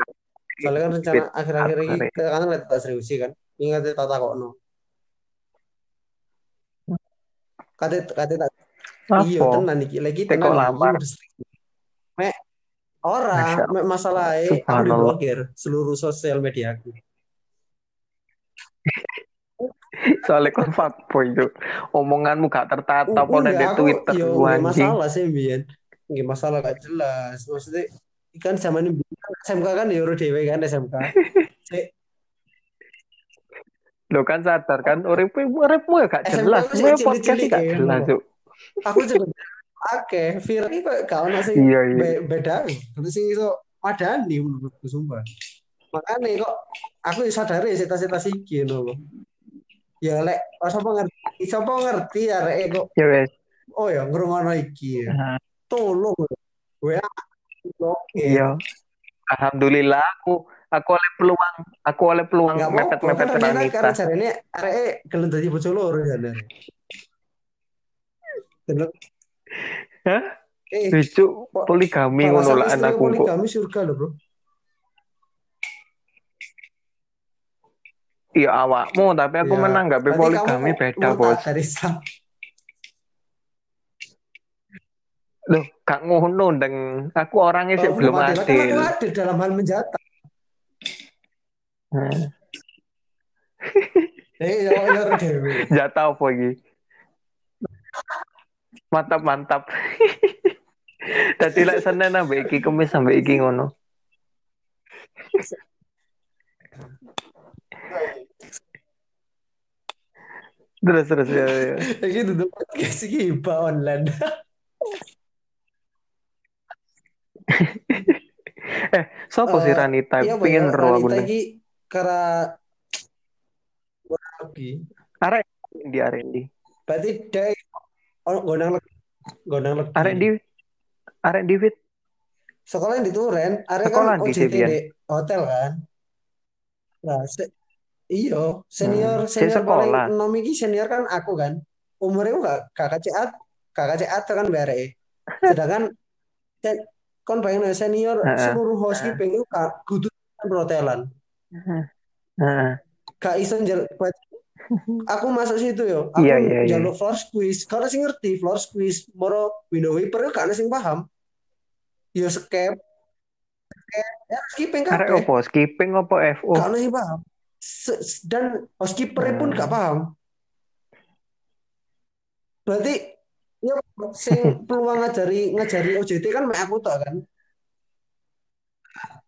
Soalnya kan rencana akhir-akhir ini kan kan tak skripsi kan. Ingat tak takokno. Kate kate tak iya tenan iki lagi tenan lamar. skripsi. Mek ora, Masya mek masalahnya aku diblokir seluruh sosial media aku. Soalnya kon fuckboy itu. Omonganmu gak tertata Uh, apa di enggak, aku Twitter yo lu nggak anjing. masalah sih Bian. Nggak masalah gak jelas. Maksudnya kan zaman ini SMK kan ya udah dewe kan SMK. Lo kan sadar kan uripmu uripmu ya gak jelas. sih Sebenarnya podcast gak ya, jelas. Cuk. aku juga oke, Vira ini kok ono sing Iya, iya. be- beda. Terus sing iso madani menurutku sumpah. Makanya kok aku sadar ya cita-cita iki ngono. Ya lek oh, sapa ngerti, sapa ngerti arek kok Ya wes. oh ya iki ya. Nah, Tolong. WA. Iya. Alhamdulillah aku aku oleh peluang aku oleh peluang mepet-mepet kan Ranita. karena jarene areke gelem dadi bojo loro ya. Bener. Hah? Eh, Lucu poligami ngono lah anakku poligami surga loh, Bro. Iya awakmu tapi aku Ya, menanggapi berarti poligami kamu beda bos. dari Islam. Loh, gak ngono deng. Aku orangnya sih Oh, belum adil. Kan adil. aku adil dalam hal menjata. Nah, Eh, ya ya dewe. Jatah apa iki? Mantap mantap. Dadi lek Senin ambek iki Kamis ambek iki ngono. Terus terus ya. ya. Iki duduk podcast iki iba online. Eh, sopo sih Eh, Ranita? Iya, Pengen ro aku nih. iki kara lagi. Arek di arek di. Berarti dia ono gondang lagi. Gondang lagi. Arek di arek di fit. Sekolah di Turen, arek Sekolah kan di di hotel kan. Nah, se iyo senior Hmm, si senior sekolah. nom iki senior kan aku kan. Umurnya gak kakak CA kakak CA kan bare. Sedangkan sen- kon bayangin aja, senior Heeh. seluruh housekeeping itu ka- kudu rotelan. Heeh. Gak iso njel aku masuk situ yo. Aku Iya, iya, iya. njaluk floor squeeze. Kalau sing ngerti floor squeeze, moro window wiper ada sing paham. Yo skep, ya skipping Arek kabeh. opo? Skipping opo FO? Ada sing paham. Dan housekeeper pun Hmm. gak paham. Berarti ya sing peluang ngajari ngajari OJT kan mek aku tok kan.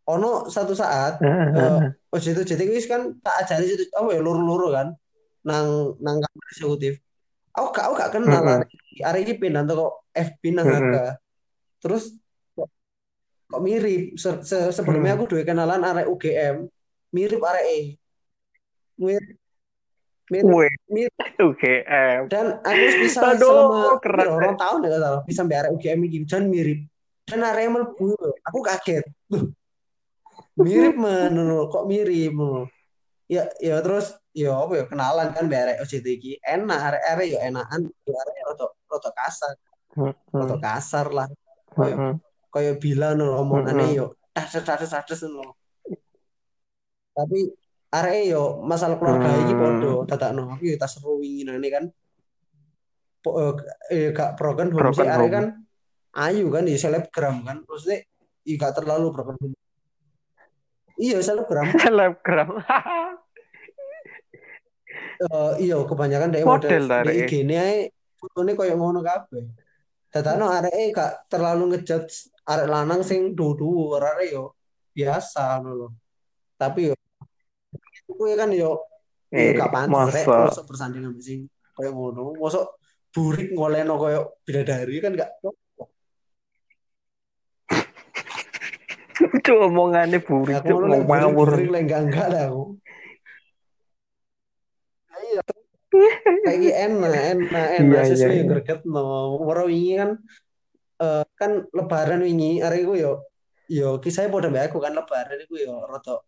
Ono satu saat heeh. OJT OJT wis kan tak ajari situ apa ya loro-loro kan nang nang kamar eksekutif. Aku gak aku gak kenal iki. Arek iki pindah kok FB nang. Terus kok, kok mirip Se- se- sebelumnya aku duwe kenalan arek UGM mirip arek E. Mirip Wih, mirip UGM. dan aku bisa Aduh, selama keren orang tahun ya gak salah bisa mbak arek UGM iki. Dan mirip. Dan arek mlebu. Aku kaget. Loh, mirip men ngono. kok mirip ngono. ya ya terus ya apa ya kenalan kan mbak arek OJT iki. Enak arek arek ya enakan. Ya arek rada rada kasar. Rada Heeh, kasar lah. Koyo heeh, koyo bilang heeh. yo tas tas tas tas ngono tapi arek yo masalah keluarga iki Hmm. podo dadakno. Aku yo tas seru winginane kan. Po, eh, eh, gak broken home arek kan. Ayu kan ya selebgram kan. Maksudnya iya gak terlalu broken home. Iya selebgram. Selebgram. Eh, iya kebanyakan dari Model model ta di arek. IG ini ae fotone koyo ngono kabeh. Dadakno arek e gak terlalu ngejudge arek lanang sing dudu arek yo biasa ngono lho. Tapi yo kuwi kan yo Eh, gak pantes mosok bersanding ambek sing koyo ngono. Mosok burik ngoleno koyo bidadari kan gak Cuk omongannya burik cuk ngono mau lek burik lek enggak enggak lah aku. Iya. Kayak enak enak Iya enak iya sesuai yang iya. greget no Moro wingi kan eh, kan lebaran wingi arek iku yo yo kisahnya padha mbek aku kan lebaran iku yo rada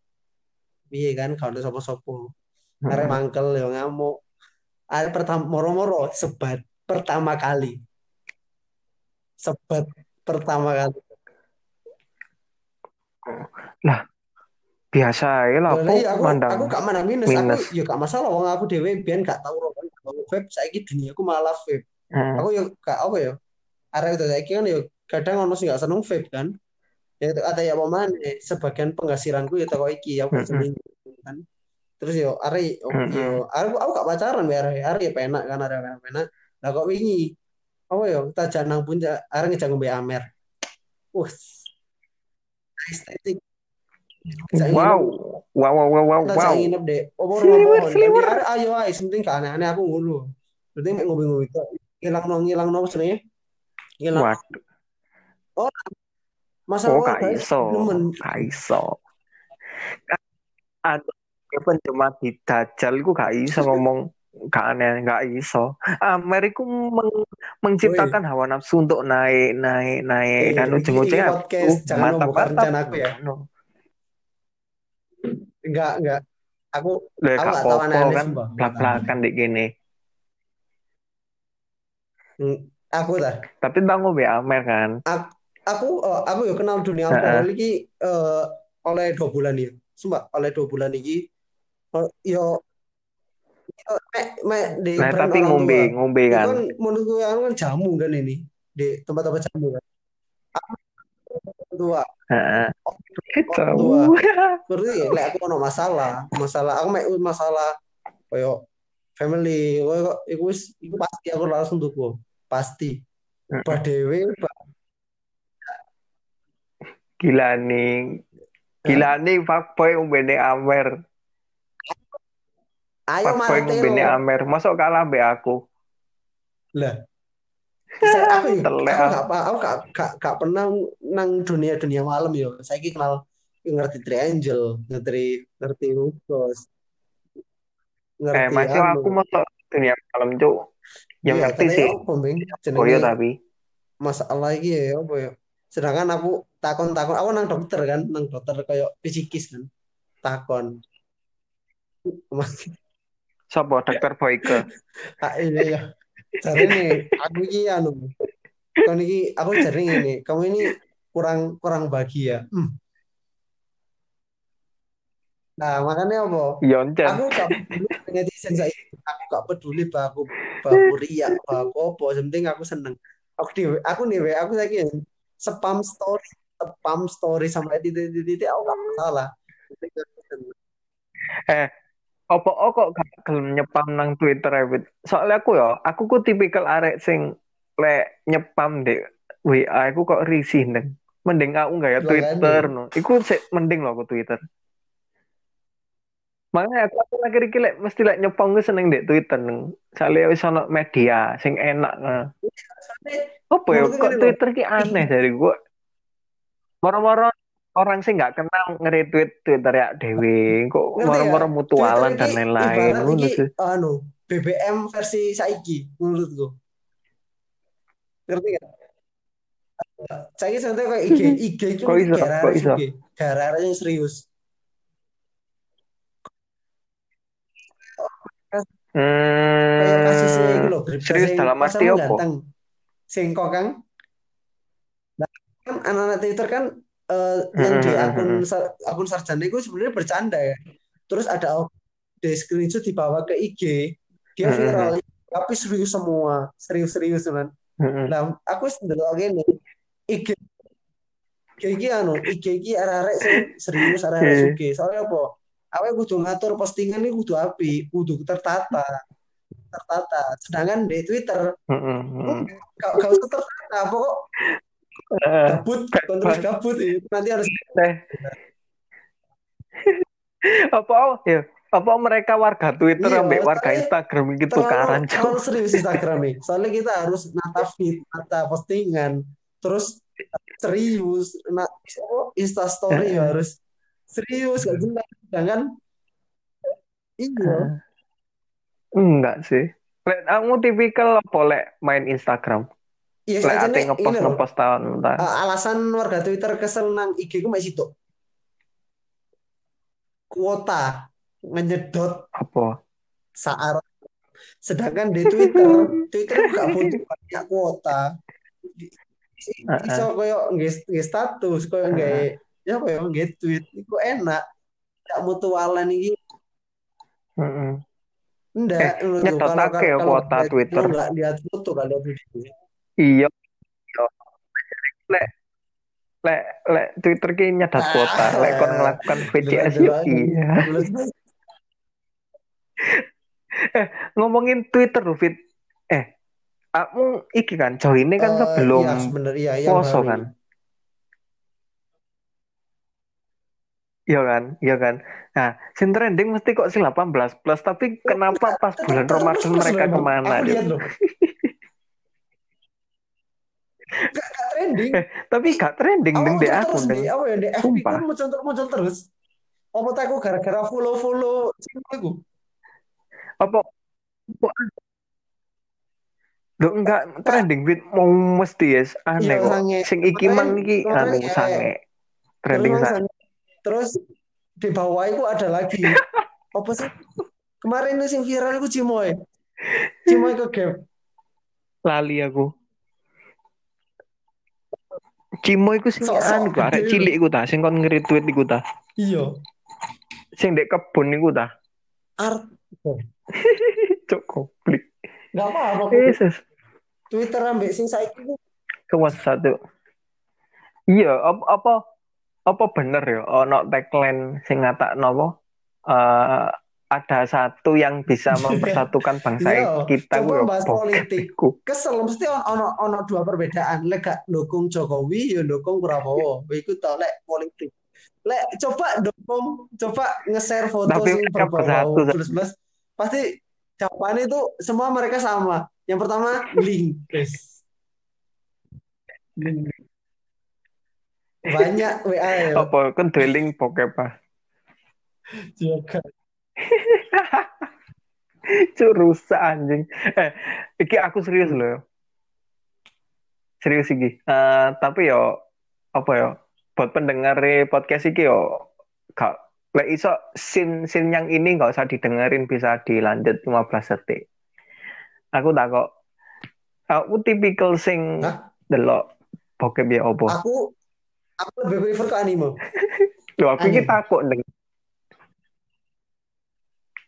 piye kan kalau ada sapa-sapa arek Heeh. mangkel yo ngamuk. Arek pertama moro-moro sebat pertama kali. Sebat pertama kali. Lah, biasa ya lah apa iya aku aku mandang gak mana minus aku minus. ya gak masalah wong aku dhewe biyen gak tau ro kan. Vape saiki dunia aku malah vape Heeh. aku yo gak apa ya arek itu saiki kan yo kadang ono sing gak seneng vape kan ya itu ada ya apa maneh sebagian penghasilanku ya teko iki aku Heeh. seminggu kan. Terus yo arek yo Heeh. aku aku gak pacaran ya arek arek ya penak kan arek penak penak. Lah kok wingi? Apa yo tajak nang puncak arek ngejak ngombe amer. Wah estetik. Wow. Wow wow wow wow wow. nginep deh kan ya arek ayo ae penting gak aneh-aneh aku ngono. Berarti mek ngombe-ngombe kok. Ngilang no ngilang no jenenge ngilang Waduh. oh masalah Oh, keluarga iso. Gak iso. Aduh, ya pencemat di Dajjal iku gak iso ngomong gak aneh, gak iso. Ameriku meng- menciptakan hawa nafsu untuk naik, naik, naik, dan mantap, membuka mantap. rencana aku ya. Ngono. Enggak, enggak. Aku Lah Aku gak tahu aneh-aneh, kan, sumpah. belak-belakan di gini. mm, aku dah. Tapi entah ngombe Amer kan. Aku eh, aku ya kenal dunia alkohol iki eh, oleh dua bulan ya. Sumpah, oleh dua bulan iki eh, yo yo mek mek di Nah, tapi ngombe, tua. ngombe kan. kan menurutku anu kan jamu kan ini di tempat-tempat jamu kan. Aku tua, Heeh. Tua. Berarti lek aku ono masalah, masalah aku mek masalah koyo family, koyo iku wis iku pasti aku langsung tuku. Pasti. Ubah dhewe, ubah Gila nih. Gila nih fuckboy umbene Amer. ayo Fuckboy umbene. Amer. Masuk kalah be aku. Lah, saya aku aku ah. gak apa- aku gak, gak, gak pernah nang dunia dunia malam yo. Saya kenal ngerti Triangle, ngerti ngerti Hugos, Eh, ngerti masih anu. aku masuk dunia malam, Cuk. Yang Iya, ngerti tapi sih. apa, Bing? Oh iya tapi. masalah iki ya apa ya? Sedangkan aku takon-takon, aku nang dokter kan, nang dokter kayak psikis kan. Takon. Sopo dokter Boyke. Ah, ini ya. Jarene aku iki anu. Kon iki aku jarene ini, kamu ini kurang kurang bahagia. Hmm. Nah, makanya apa? Yoncen. Aku gak peduli netizen saya. Aku gak peduli baku baku riak, baku apa. Penting aku seneng. Aku di aku nih, aku lagi spam story, spam story sampai titik-titik aku gak masalah. Aku. Eh, opo kok gak gelem nyepam nang Twitter ya, Wit? Soalnya aku ya, aku ku tipikal arek sing lek nyepam dek WA aku kok risih neng. Mending aku nggak ya Twitter kan, no. Iku sik mending loh aku Twitter. Makanya aku aku akhir iki lek mesti lek nyepam gue seneng dek Twitter neng. Soalnya wis ono media sing enak. Nah. Soalnya Apa ya kok. Twitter ki aneh dari gua. Moro-moro orang sing nggak kenal nge-retweet Twitter ya dewe, kok Ngerti moro-moro ya? mutualan Twitter dan lain-lain ngono sih. anu BBM versi saiki menurutku. Ngerti gak? Saiki santai kayak IG, IG itu Kok iso? gara Kok iso? yang serius. Hmm, serius dalam arti apa? ganteng. Sing kokang. Nah, kan anak-anak Twitter kan eh, yang di akun akun sarjana itu sebenarnya bercanda ya. Terus ada di screenshot dibawa ke IG, dia viral. Tapi serius semua, serius-serius kan. Nah, aku ndelok ngene. IG IG anu, IG iki arek-arek serius, arek-arek sugih. Soalnya apa? Awake kudu ngatur postingan ini kudu apik, kudu tertata, tertata. Sedangkan di Twitter hmm. gak, gak usah tertata, pokok Eh, gabut, kontrol gabut itu nanti harus eh. Apa ya? Apa mereka warga Twitter Iya, ambek warga Instagram gitu terlalu Cuk? serius Instagram nih. Soalnya kita harus nata feed, nata postingan, terus serius, nah Insta story harus serius gak jelas. Sedangkan iya, Enggak sih. Lek kamu tipikal apa lek main Instagram? Iya Lek ate ngepost ngepost tahun. Uh, alasan warga Twitter kesel nang IG ku masih itu kuota ngedot Apa? saat sedangkan di Twitter Twitter gak butuh banyak kuota Heeh. iso koyo nge status koyo ya apa ya nge tweet iku enak gak mutualan iki Heeh. ndak Eh, kalau ya kuota Twitter. nggak lihat foto kalau video Iya. iya. Lek lek lek Twitter ki nyedat kuota. Lek kon ngelakukan VCS yo iya. delok- Ngomongin Twitter loh, Fit. Eh, kamu iki kan join ini kan Eh, sebelum iya sebenarnya iya yang poso baru kan? Iya kan? Iya kan? Nah, sing trending mesti kok sing 18 plus, tapi kenapa pas bulan Ramadan mereka ke mana? aku lihat loh gak, gak trending tapi gak trending deng muncul aku terus apa ya di FB kan muncul muncul terus. Apa tak aku gara-gara follow follow sing aku. Apa Loh enggak trending beat mau mesti yes aneh Iya, kok. Sing iki mang iki anu ya. sange. Trending terus, sange. terus di bawah itu ada lagi apa sih kemarin itu yang viral itu Cimoy Cimoy ke game Lali aku. Cimo iku sing anu ku arek cilik iku ta, sing kon nge-retweet iku ta. iya Sing dek kebun iku ta. art Cok koplik. nggak apa-apa Yesus. Twitter ambek sing saiki itu Kewas satu. Iya, apa apa apa bener ya ono tagline sing ngatakno apa? Eh ada satu yang bisa mempersatukan bangsa Iya, kita coba bahas politik. iku. kesel mesti ono ono dua perbedaan. Lek gak dukung Jokowi ya dukung Prabowo. Iku tau lek politik. Lek coba dukung coba nge-share foto Tapi sing berbau bersatu. plus plus pasti jawabannya itu semua mereka sama. Yang pertama link. Banyak WA ya Apa kan dweling bokep ah. juga Cuk rusak anjing. Eh, iki aku serius loh. Serius iki. Eh, tapi yo apa yo? Buat pendengar podcast iki yo gak lek iso scene scene yang ini nggak usah didengerin bisa dilanjut 15 detik. Aku tak kok aku tipikal sing Hah? delok bokep ya opo. aku aku lebih prefer ke anime Loh aku iki takut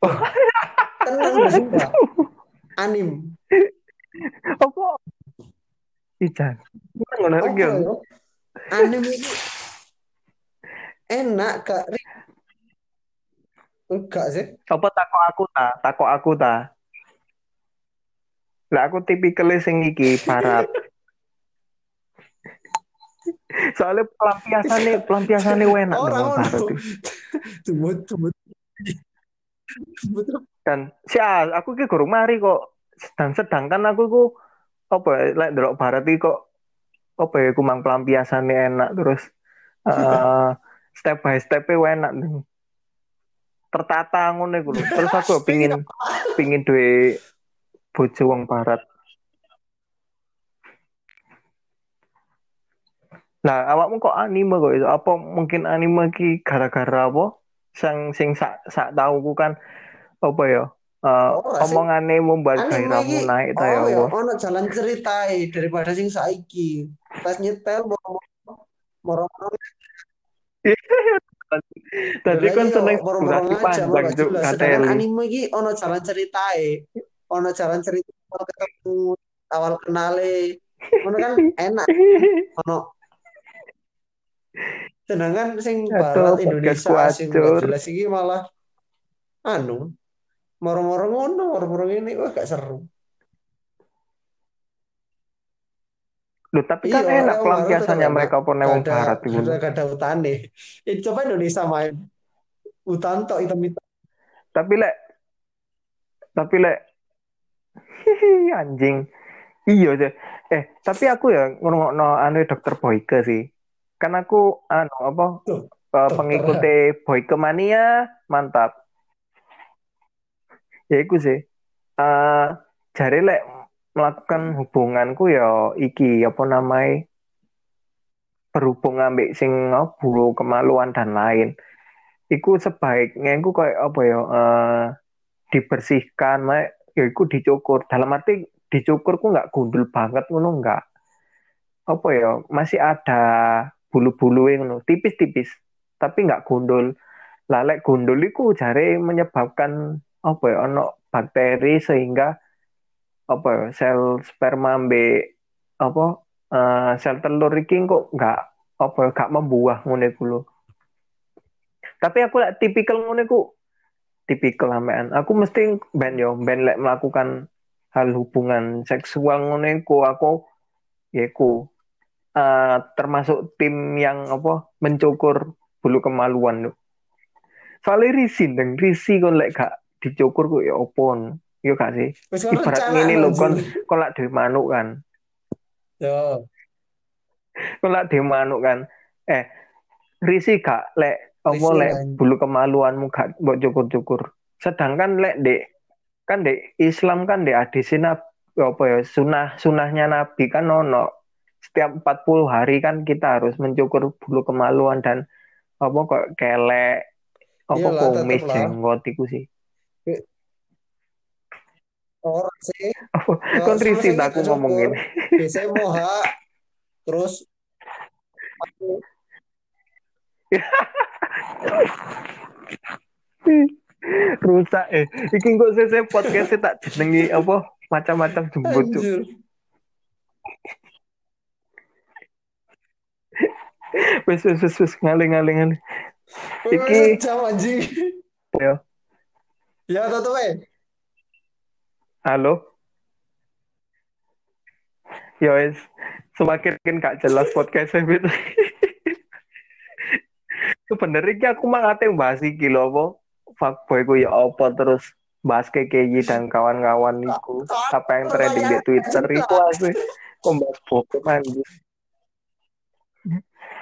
tenang deh sumpah anim Apa? Ijan. Ngono ya? Anime itu enak kak Ri. enggak sih Apa takok aku ta? Takok aku ta? Lah aku tipikal sing iki barat. Soalnya pelampiasannya pelampiasannya enak orang dengan barat. Dan si aku ki gurung mari kok. Dan sedangkan aku ku apa ya, lek delok barat iki kok apa ya kumang pelampiasannya enak terus eh step by step enak nih. Tertata ngono iku lho. Terus aku pingin pingin duwe bojo wong barat. Nah, awakmu kok anime kok itu? Apa mungkin anime ki gara-gara apa? Sang sing sak sak tauku kan apa ya? Sih. omongane gairahmu iki naik ta ya oh ya apa? ono jalan ceritai daripada sing saiki pas nyetel moro moro Tadi kan seneng moro durasi panjang sedangkan kateli. anime iki ono jalan ceritai ono jalan cerita awal ketemu awal kenale ono kan enak ono sedangkan sing Aduh, barat Indonesia sing jelas iki malah anu moro-moro ngono moro-moro ini wah gak seru Loh, tapi kan Iya, enak pelampiasannya mereka pun wong ada barat iku. gak ada, utane ini coba Indonesia main hutan tok hitam-hitam Tapi lek tapi lek anjing. Iya. Eh, tapi aku ya ngrungokno anu dokter Boyke sih. Kan aku anu apa Tuh, eh, pengikuti Boyke Mania mantap. Ya iku sih. Eh jare lek melakukan hubunganku ya iki apa namanya berhubung ambek sing bulu kemaluan dan lain. Iku sebaiknya iku kayak apa ya eh, dibersihkan, mak ya iku dicukur. Dalam arti dicukur ku nggak gundul banget ngono nggak. Apa ya masih ada bulu-bulu ngono, tipis-tipis, tapi nggak gundul. Lah lek gundul iku jare menyebabkan apa ya ono bakteri sehingga apa ya sel sperma mbek apa eh, sel telur iki kok nggak apa ya, gak membuah ngono. Tapi aku lek tipikal ngono iku tipikal amean. Aku mesti ben yo ben lek melakukan hal hubungan seksual ngono iku aku ya eh, termasuk tim yang apa mencukur bulu kemaluan lho. Soalnya risi deng, risi kon lek gak dicukur kok ya opon. Yo gak sih. Ibarat ngene lho kon kon lak dhewe manuk kan. Yo. Kon lak dhewe manuk kan. Eh, risi gak lek apa lek bulu kemaluanmu gak mbok cukur-cukur. Sedangkan lek dek kan di Islam kan di hadis apa ya sunah sunahnya Nabi kan nono setiap 40 hari kan kita harus mencukur bulu kemaluan dan apa kok kelek apa lah. jenggot iku sih. Orang sih, apa kon sama risih saya aku gak ngomong cukur. gini Biasanya moha, terus rusak eh. Iki kok saya podcast tak jenengi apa macam-macam jembut Cuk. anjir. wes wes wes wes ngaling ngaling ngaling Iki jam anjing. Ya. Ya, tutup eh. halo? Ya wes semakin gak jelas podcast saya itu sebenarnya iki aku mah ngate bahas iki lho apa? Fuckboy ku ya apa terus bahas KKY dan kawan-kawan itu apa yang trending di Twitter? itu asli. Kok bahas bokep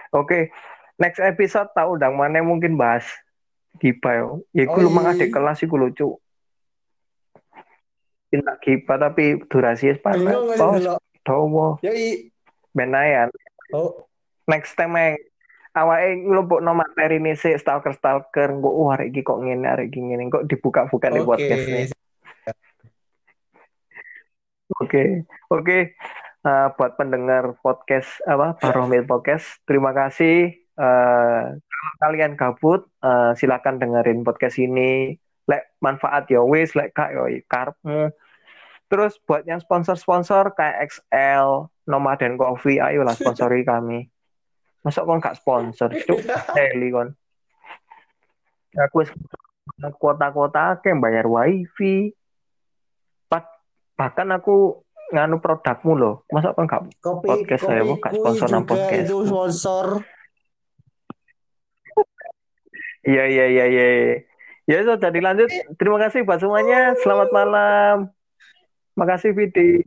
Oke, next episode tak undang mana mungkin bahas Gipa yo. Ya iku Oh, lu mang iya. adik kelas iku lucu. Tidak Gipa tapi durasi es panas. Bingung Paus ngelok. dawa Yoi. benayan. Oh, Next time yang awake nglumpukno materi ini sih stalker stalker kok wah arek iki kok ngene arek iki ngene kok dibuka-buka di oke. podcast nih. Oke, oke. Eh, buat pendengar podcast apa Baromil Podcast, terima kasih. Kalau kalian gabut, eh, silakan dengerin podcast ini. Lek manfaat ya wis, lek kak yo karepmu. Terus buat yang sponsor-sponsor kayak XL, Nomaden Coffee, ayolah sponsori kami. Masa kon gak sponsor, cuk, Heli kon. Aku wis kuota-kuota akeh bayar wifi. Bahkan aku nganu produkmu loh. Masa kon gak Kopi, Podcast saya, kopi Bu, Kak, kui sponsor nang podcast. itu sponsor. Iya iya iya iya. Ya so jadi lanjut. Terima kasih buat semuanya. Selamat malam. Makasih Vidi.